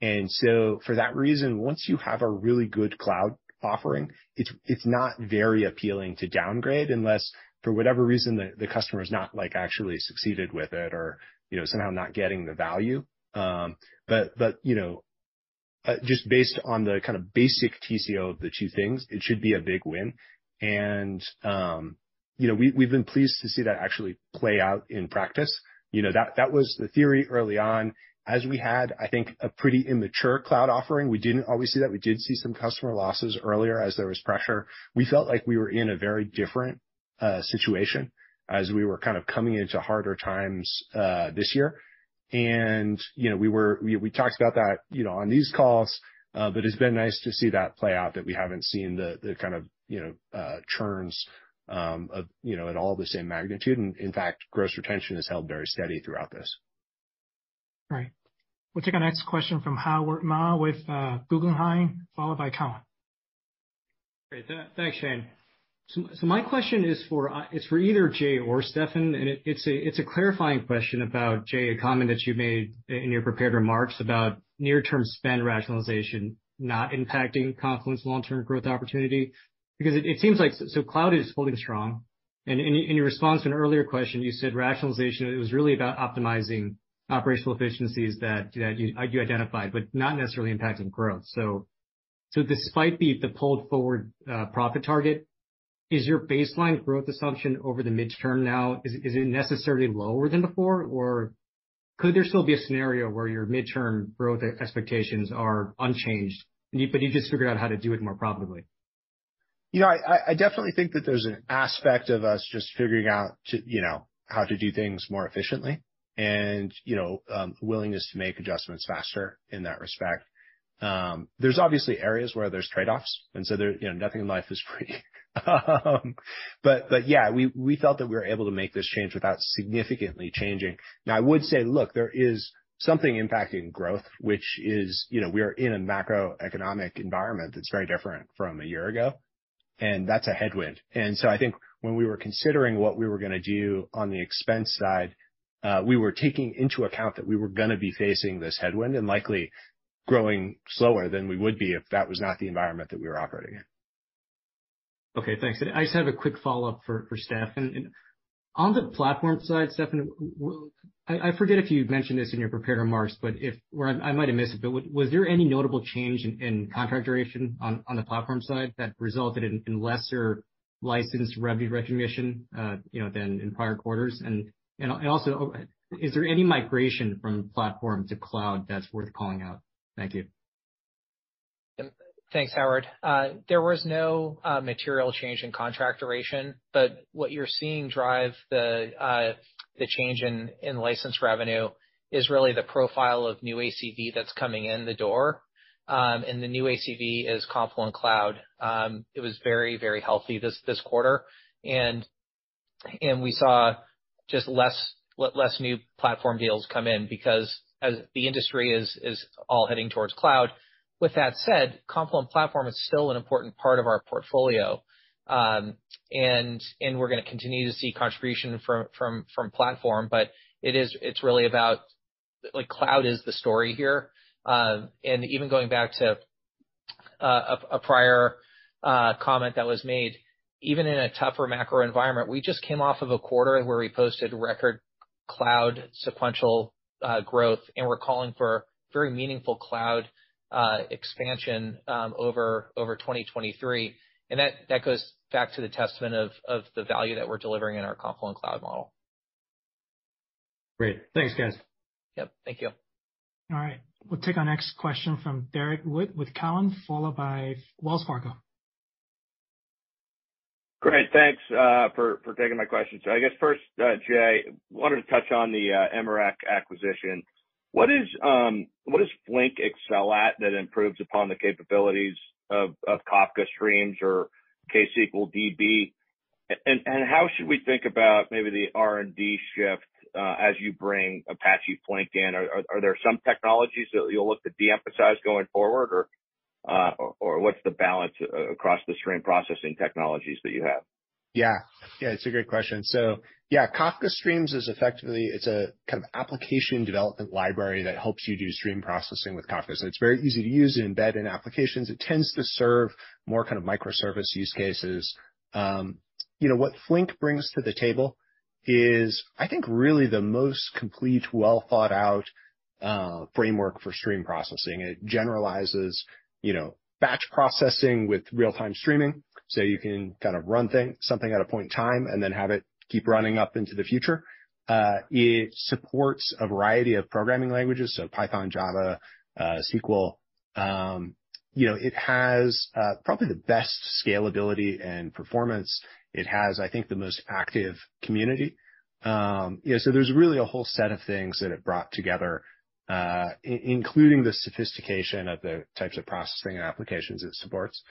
And so for that reason, once you have a really good cloud offering, it's it's not very appealing to downgrade unless for whatever reason the customer is not, like, actually succeeded with it or, you know, somehow not getting the value. Um but but you know, just based on the kind of basic TCO of the two things, it should be a big win. And um, you know, we've been pleased to see that actually play out in practice. You know, that that was the theory early on. As we had, I think, a pretty immature cloud offering, we didn't always see that. We did see some customer losses earlier as there was pressure. We felt like we were in a very different situation as we were kind of coming into harder times uh this year. And you know, we were we we talked about that, you know, on these calls, uh, but it's been nice to see that play out, that we haven't seen the the kind of, you know, uh churns um of, you know, at all the same magnitude. And in fact, gross retention has held very steady throughout this. Right. We'll take our next question from Howard Ma with uh Guggenheim, followed by Cowen. Great. Thanks, Shane. So my question is uh, it's for either Jay or Steffan, and it's a it's a clarifying question about, Jay, a comment that you made in your prepared remarks about near-term spend rationalization not impacting Confluent's long-term growth opportunity. Because it seems like so cloud is holding strong. And in your response to an earlier question, you said rationalization, it was really about optimizing operational efficiencies that you identified, but not necessarily impacting growth. So so despite the pulled forward uh, profit target, is your baseline growth assumption over the midterm now, is it necessarily lower than before? Or could there still be a scenario where your midterm growth expectations are unchanged, but you just figured out how to do it more profitably? You know, I definitely think that there's an aspect of us just figuring out to, you know, how to do things more efficiently and, you know, um, willingness to make adjustments faster in that respect. Um, there's obviously areas where there's trade-offs, and so there, you know, nothing in life is free. Yeah, we, we felt that we were able to make this change without significantly changing. Now, I would say, look, there is something impacting growth, which is, you know, we are in a macroeconomic environment that's very different from a year ago, and that's a headwind. And so I think when we were considering what we were gonna do on the expense side, uh, we were taking into account that we were gonna be facing this headwind and likely growing slower than we would be if that was not the environment that we were operating in. Okay, thanks. I just have a quick follow-up for Steffan. On the platform side, Steffan, I forget if you mentioned this in your prepared remarks, but or I might have missed it, but was there any notable change in contract duration on the platform side that resulted in lesser license revenue recognition, uh, you know, than in prior quarters? Also, oh, is there any migration from platform to cloud that's worth calling out? Thank you. Thanks, Howard. Uh there was no uh material change in contract duration, but what you're seeing drive the uh the change in in license revenue is really the profile of new ACV that's coming in the door. Um and the new ACV is Confluent Cloud. Um it was very very healthy this this quarter. And and we saw just less less new platform deals come in because as the industry is is all heading towards cloud. With that said, Confluent Platform is still an important part of our portfolio. Um and and we're gonna continue to see contribution from from from platform, but it's it's really about, like, cloud is the story here. Um and even going back to a prior uh comment that was made, even in a tougher macro environment, we just came off of a quarter where we posted record cloud sequential growth, and we're calling for very meaningful cloud expansion um over 2023. That that goes back to the testament of of the value that we're delivering in our Confluent Cloud model. Great. Thanks, guys. Yep. Thank you. All right. We'll take our next question from Derrick Wood with Cowen, followed by Wells Fargo. Great. Thanks uh, for for taking my question. So I guess first, Jay, wanted to touch on the Immerok acquisition. What is, um what does Flink excel at that improves upon the capabilities of of Kafka Streams or ksql DB? And and how should we think about maybe the R&D shift as you bring Apache Flink in? Are are there some technologies that you'll look to de-emphasize going forward or uh or what's the balance across the stream processing technologies that you have? Yeah. Yeah, it's a great question. So yeah, Kafka Streams is effectively, it's a kind of application development library that helps you do stream processing with Kafka. So it's very easy to use and embed in applications. It tends to serve more kind of microservice use cases. Um, you know, what Flink brings to the table is, I think, really the most complete, well-thought-out uh, framework for stream processing. It generalizes, you know, batch processing with real-time streaming, so you can kind of run thing something at a point in time and then have it keep running up into the future. Uh, it supports a variety of programming languages, so Python, Java, uh, SQL. Um, you know, it has uh, probably the best scalability and performance. It has, I think, the most active community. Um, yeah, there's really a whole set of things that it brought together, including the sophistication of the types of processing and applications it supports.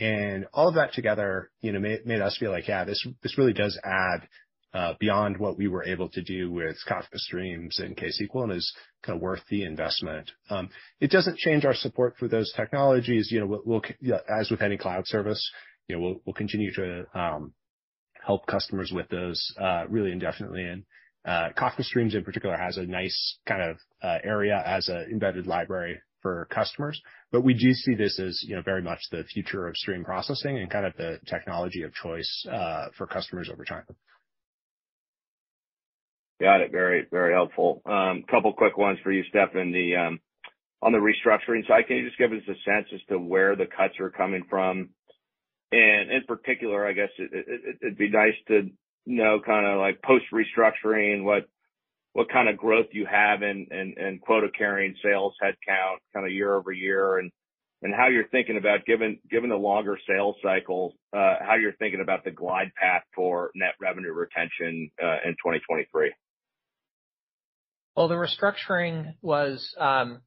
And all of that together, you know, made us feel like, yeah, this this really does add uh beyond what we were able to do with Kafka Streams and ksql and is kind of worth the investment. Um it doesn't change our support for those technologies. You know, we'll, as with any cloud service, you know, we'll we'll continue to um help customers with those uh really indefinitely. Uh, Kafka Streams in particular has a nice kind of uh, area as an embedded library for customers. But we do see this as, you know, very much the future of stream processing and kind of the technology of choice uh, for customers over time. Got it. Very, very helpful. Um couple quick ones for you, Steffan. The um, on the restructuring side, can you just give us a sense as to where the cuts are coming from? And in particular, I guess it'd be nice to know kinda like post-restructuring, what what kind of growth you have in quota-carrying sales headcount kinda year-over-year, and and how you're thinking about given given the longer sales cycles, how you're thinking about the glide path for net revenue retention in 2023. Well, the restructuring was um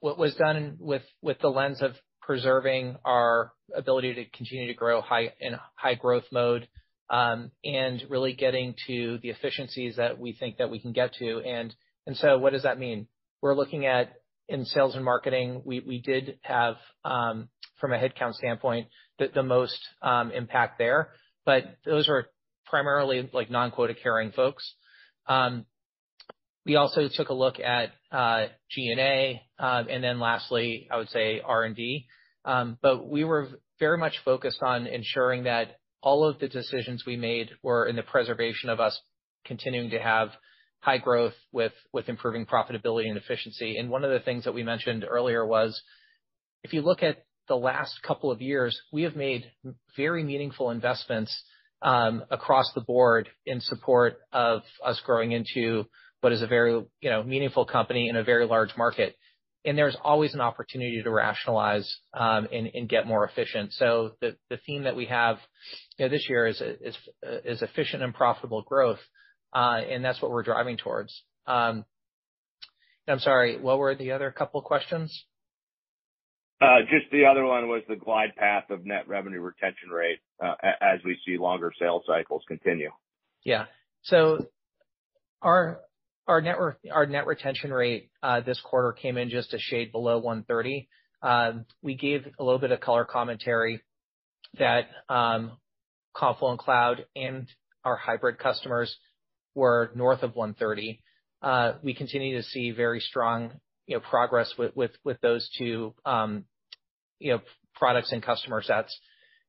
what was done with, with the lens of preserving our ability to continue to grow high in high growth mode, Um, and really getting to the efficiencies that we think that we can get to. And and so what does that mean? We're looking at in sales and marketing, we we did have um from a headcount standpoint, the most um impact there, but those are primarily like non-quota carrying folks. Um, we also took a look at uh, G&A, um, and then lastly, I would say R&D. But we were very much focused on ensuring that all of the decisions we made were in the preservation of us continuing to have high growth with with improving profitability and efficiency. And one of the things that we mentioned earlier was, if you look at the last couple of years, we have made very meaningful investments um, across the board in support of us growing into what is a very, you know, meaningful company in a very large market. And there's always an opportunity to rationalize um and get more efficient. So the the theme that we have, you know, this year is is uh is efficient and profitable growth, Uh and that's what we're driving towards. Um I'm sorry, what were the other couple questions? Uh just the other one was the glide path of net revenue retention rate, as we see longer sales cycles continue. Yeah. So our net retention rate uh, this quarter came in just a shade below 130. Um, we gave a little bit of color commentary that um, Confluent Cloud and our hybrid customers were north of 130. Uh, we continue to see very strong, you know, progress with those two, um, you know, products and customer sets.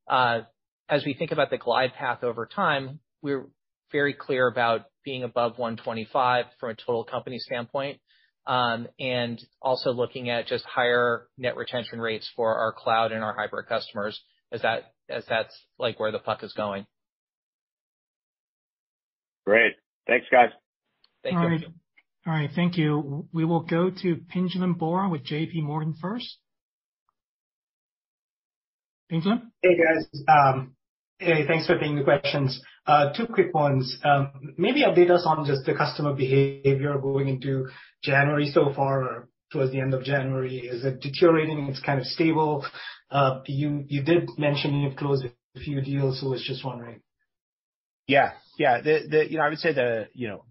Uh, as we think about the glide path over time, we're very clear about being above 125 from a total company standpoint, um and also looking at just higher net retention rates for our cloud and our hybrid customers as that as that's like where the puck is going. Great. Thanks, guys. Thank you. All right. All right, thank you. We will go to Pinjalim Bora with JPMorgan first. Pinjalim? Hey, guys. Um hey, thanks for taking the questions. Two quick ones. Maybe update us on just the customer behavior going into January so far or towards the end of January. Is it deteriorating? It's kind of stable. Uh you you did mention you've closed a few deals, so was just wondering. Yeah. Yeah. The you know, I would say the, you know,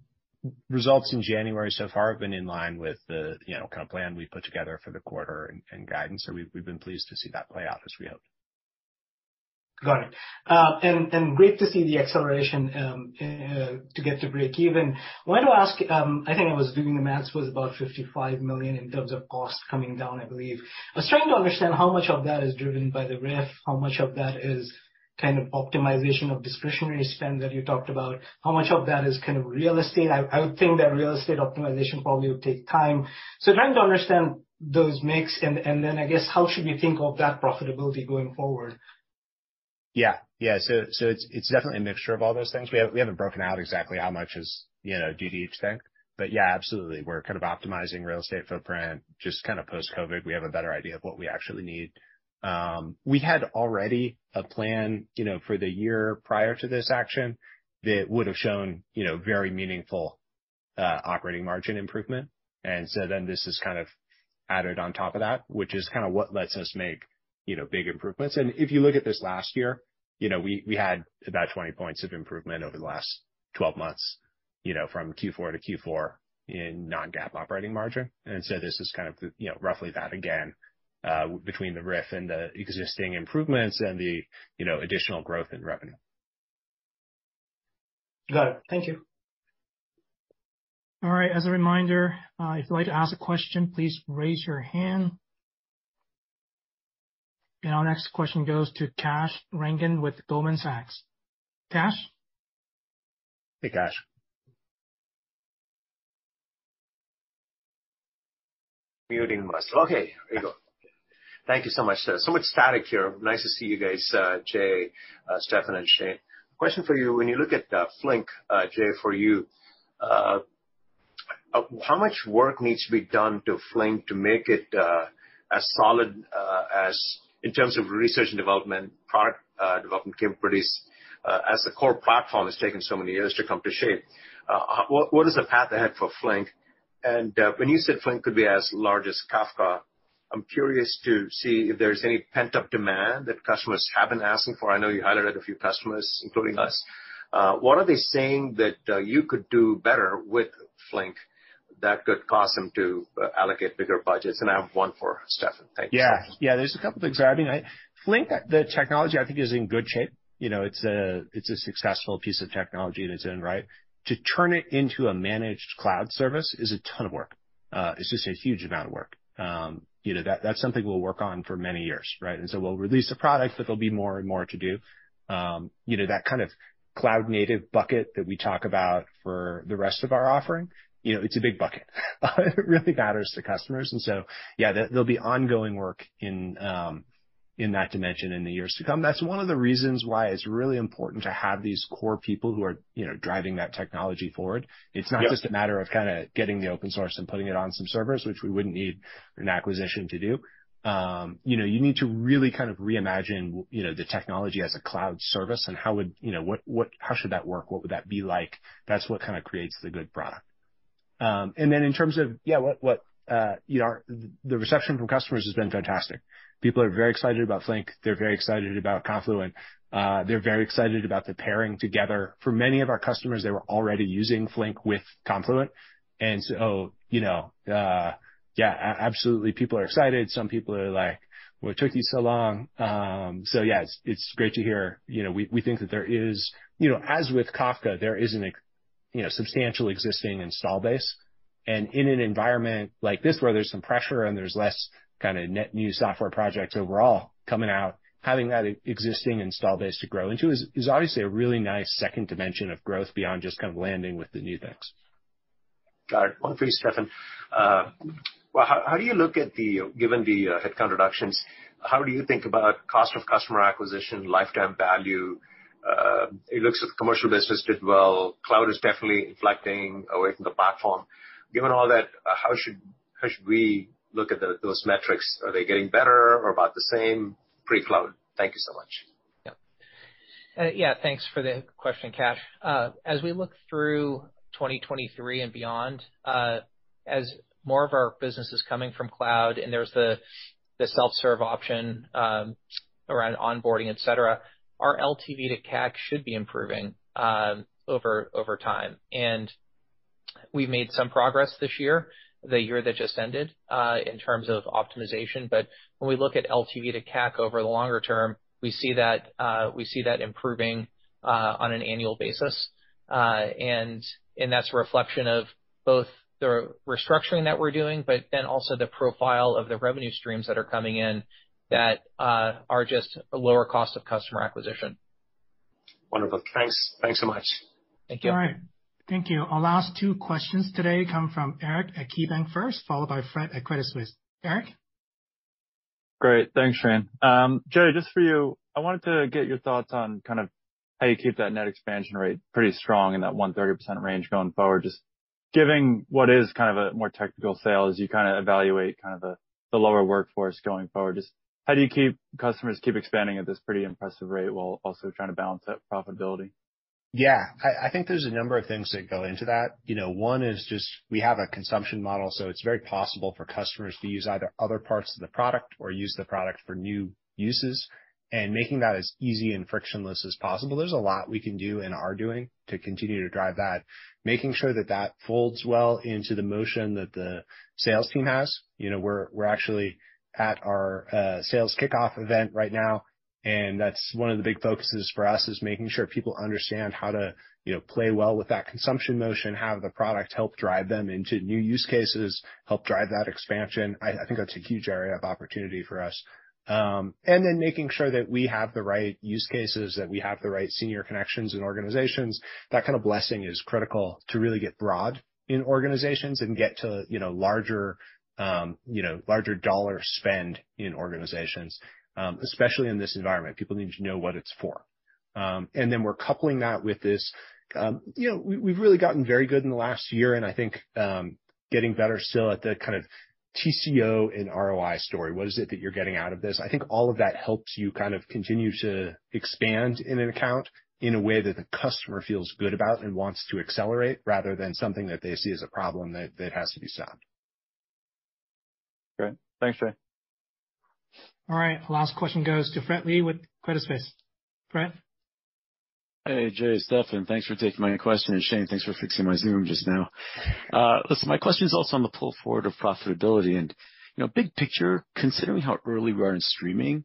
results in January so far have been in line with the, you know, kind of plan we put together for the quarter and guidance. So we've been pleased to see that play out as we hoped. Got it. Uh and great to see the acceleration um uh to get to breakeven. Wanted to ask, um I think I was doing the math, was about 55 million in terms of cost coming down, I believe. I was trying to understand how much of that is driven by the RIF, how much of that is kind of optimization of discretionary spend that you talked about, how much of that is kind of real estate. I would think that real estate optimization probably would take time. So trying to understand those mix and, and then I guess how should we think of that profitability going forward? Yeah. Yeah. So so it's it's definitely a mixture of all those things. We we haven't broken out exactly how much is, you know, due to each thing. But yeah, absolutely. We're kind of optimizing real estate footprint. Just kind of post-COVID, we have a better idea of what we actually need. Um, we had already a plan, you know, for the year prior to this action that would have shown, you know, very meaningful uh, operating margin improvement. And so then this is kind of added on top of that, which is kind of what lets us make, you know, big improvements. And if you look at this last year, you know, we we had about 20 points of improvement over the last 12 months, you know, from Q4 to Q4 in non-GAAP operating margin. And so this is kind of, you know, roughly that again, uh between the RIF and the existing improvements and the, you know, additional growth in revenue. Got it. Thank you. All right. As a reminder, if you'd like to ask a question, please raise your hand. And our next question goes to Kash Rangan with Goldman Sachs. Kash? Hey, Kash. Muting myself. Okay, there you go. Thank you so much. So much static here. Nice to see you guys, uh, Jay, uh, Steffan, and Shane. Question for you. When you look at uh, Flink, Jay, for you, how much work needs to be done to Flink to make it as solid as in terms of research and development, product uh, development capabilities, uh, as the core platform has taken so many years to come to shape? Uh, what is the path ahead for Flink? And uh when you said Flink could be as large as Kafka, I'm curious to see if there's any pent-up demand that customers have been asking for. I know you highlighted a few customers, including us. What are they saying that you could do better with Flink that could cause them to uh, allocate bigger budgets? And I have one for Steffan. Thank you. Yeah. Yeah. There's a couple things there. I mean, Flink, uh, the technology I think is in good shape. You know, it's a it's a successful piece of technology that's in its own right. To turn it into a managed cloud service is a ton of work. Uh, it's just a huge amount of work. Um, you know, that that's something we'll work on for many years, right? And so we'll release a product, but there'll be more and more to do. Um, you know, that kind of cloud native bucket that we talk about for the rest of our offering, you know, it's a big bucket. [laughs] It really matters to customers. And so, yeah, there'll be ongoing work in um in that dimension in the years to come. That's one of the reasons why it's really important to have these core people who are, you know, driving that technology forward. It's not just a matter of kinda getting the open source and putting it on some servers, which we wouldn't need an acquisition to do. Um, you know, you need to really kind of reimagine, you know, the technology as a cloud service and how would, you know, what what, how should that work? What would that be like? That's what kinda creates the good product. And then in terms of, yeah, what, what uh you know, the reception from customers has been fantastic. People are very excited about Flink. They're very excited about Confluent. Uh, they're very excited about the pairing together. For many of our customers, they were already using Flink with Confluent. And so, you know, uh yeah, absolutely, people are excited. Some people are like, "What took you so long?" Um, so yeah, it's it's great to hear. You know, we, we think that there is, you know, as with Kafka, there is an substantial existing install base. And in an environment like this, where there's some pressure and there's less kinda net new software projects overall coming out, having that existing install base to grow into is obviously a really nice second dimension of growth beyond just kind of landing with the new things. Got it. One for you, Steffan. Uh, well, how do you look at the, given the uh, headcount reductions, how do you think about cost of customer acquisition, lifetime value? It looks like the commercial business did well. Cloud is definitely inflecting away from the platform. Given all that, how should how should we look at those metrics? Are they getting better or about the same pre-cloud? Thank you so much. Yeah, thanks for the question, Kash. As we look through 2023 and beyond, uh as more of our business is coming from cloud and there's the the self-serve option um around onboarding, et cetera, our LTV to CAC should be improving over over time. And we've made some progress this year, the year that just ended, in terms of optimization. But when we look at LTV to CAC over the longer term, we see that uh we see that improving on an annual basis. Uh and and that's a reflection of both the restructuring that we're doing, but then also the profile of the revenue streams that are coming in that uh, are just a lower cost of customer acquisition. Wonderful. Thanks. Thanks so much. Thank you. All right. Thank you. Our last two questions today come from Eric at KeyBanc first, followed by Fred at Credit Suisse. Eric? Great. Thanks, Shane. Um, Jay, just for you, I wanted to get your thoughts on kind of how you keep that net expansion rate pretty strong in that 130% range going forward. Just giving what is kind of a more technical sale as you kinda evaluate kind of the lower workforce going forward. Just how do you keep customers keep expanding at this pretty impressive rate while also trying to balance that profitability? Yeah. I think there's a number of things that go into that. You know, one is just we have a consumption model, so it's very possible for customers to use either other parts of the product or use the product for new uses, and making that as easy and frictionless as possible. There's a lot we can do and are doing to continue to drive that. Making sure that that folds well into the motion that the sales team has. You know, we're we're actually at our uh, sales kickoff event right now, and that's one of the big focuses for us, is making sure people understand how to, you know, play well with that consumption motion, have the product help drive them into new use cases, help drive that expansion. I think that's a huge area of opportunity for us. Um, and then making sure that we have the right use cases, that we have the right senior connections in organizations. That kind of blessing is critical to really get broad in organizations and get to, you know, larger, you know, larger dollar spend in organizations, um, especially in this environment. People need to know what it's for. Um, and then we're coupling that with this, um, you know, we've really gotten very good in the last year, and I think, um getting better still at the kind of TCO and ROI story. What is it that you're getting out of this? I think all of that helps you kind of continue to expand in an account in a way that the customer feels good about and wants to accelerate, rather than something that they see as a problem that that has to be solved. Great. Thanks, Jay. All right. Last question goes to Fred Lee with Credit Suisse. Fred? Hey, Jay, Steffan. Thanks for taking my question. And Shane, thanks for fixing my Zoom just now. Uh listen, my question is also on the pull forward of profitability. And, you know, big picture, considering how early we are in streaming,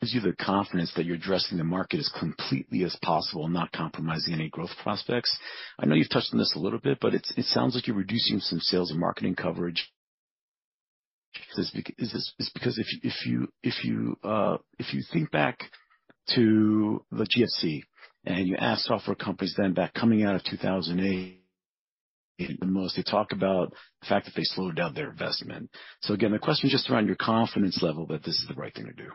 gives you the confidence that you're addressing the market as completely as possible and not compromising any growth prospects. I know you've touched on this a little bit, but it sounds like you're reducing some sales and marketing coverage. Is this because uh, if you think back to the GFC and You ask software companies then back coming out of 2008, the most they talk about the fact that they slowed down their investment. So again, the question is just around your confidence level that this is the right thing to do.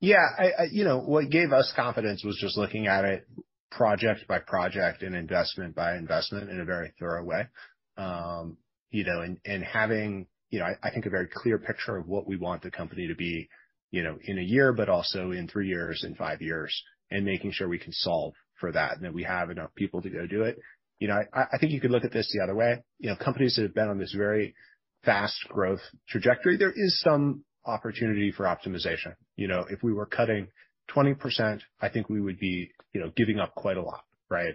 Yeah. I, you know, what gave us confidence was just looking at it project by project and investment by investment in a very thorough way. Um, you know, and having, you know, I think a very clear picture of what we want the company to be, you know, in a year, but also in three years and five years, and making sure we can solve for that and that we have enough people to go do it. You know, I think you could look at this the other way. You know, companies that have been on this very fast growth trajectory, there is some opportunity for optimization. You know, if we were cutting 20%, I think we would be, you know, giving up quite a lot, right?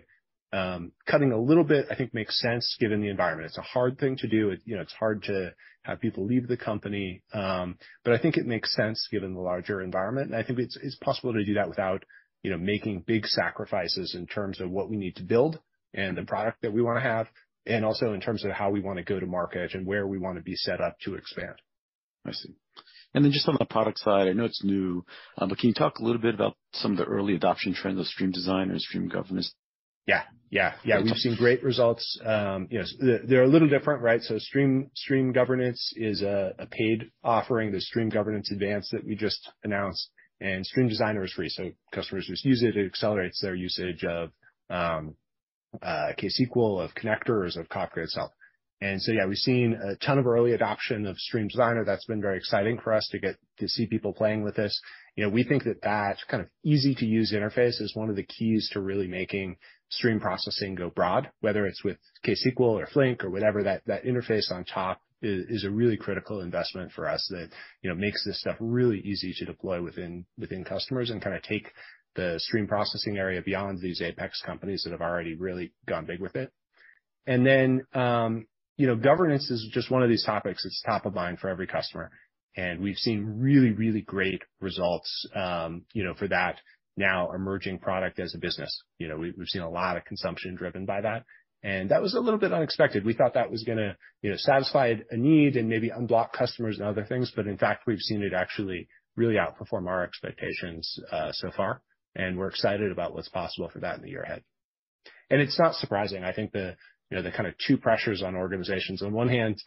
Cutting a little bit, I think makes sense given the environment. It's a hard thing to do. You know, it's hard to have people leave the company. Um but I think it makes sense given the larger environment. And I think it's it's possible to do that without, you know, making big sacrifices in terms of what we need to build and the product that we wanna have, and also in terms of how we wanna go to market and where we wanna be set up to expand. I see. And then just on the product side, I know it's new, but can you talk a little bit about some of the early adoption trends of Stream Designer and Stream Governance? Yeah. Yeah. Yeah. We've seen great results. Um, you know, they're a little different, right? So stream stream Governance is a paid offering. The Stream Governance Advanced that we just announced, and Stream Designer is free, so customers just use it. It accelerates their usage of um, uh, KSQL, of connectors, of Kafka itself. And so yeah, we've seen a ton of early adoption of Stream Designer. That's been very exciting for us to get to see people playing with this. You know, we think that that kind of easy-to-use interface is one of the keys to really making stream processing go broad, whether it's with KSQL or Flink or whatever, that interface on top is a really critical investment for us that, you know, makes this stuff really easy to deploy within within customers and kinda take the stream processing area beyond these apex companies that have already really gone big with it. And then um you know, governance is just one of these topics that's top of mind for every customer. And we've seen really really great results, um you know, for that now emerging product as a business. You know, we've seen a lot of consumption driven by that, and that was a little bit unexpected. We thought that was gonna, you know, satisfy a need and maybe unblock customers and other things, but in fact, we've seen it actually really outperform our expectations uh, so far, and we're excited about what's possible for that in the year ahead. And it's not surprising. I think the, you know, the kind of two pressures on organizations, on one hand,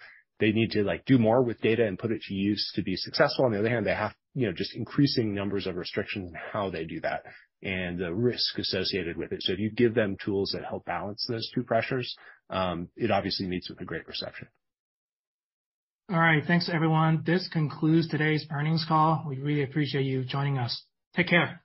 they need to, like, do more with data and put it to use to be successful. On the other hand, they have, you know, just increasing numbers of restrictions in how they do that and the risk associated with it. So if you give them tools that help balance those two pressures, um, it obviously meets with a great reception. All right. Thanks, everyone. This concludes today's earnings call. We really appreciate you joining us. Take care.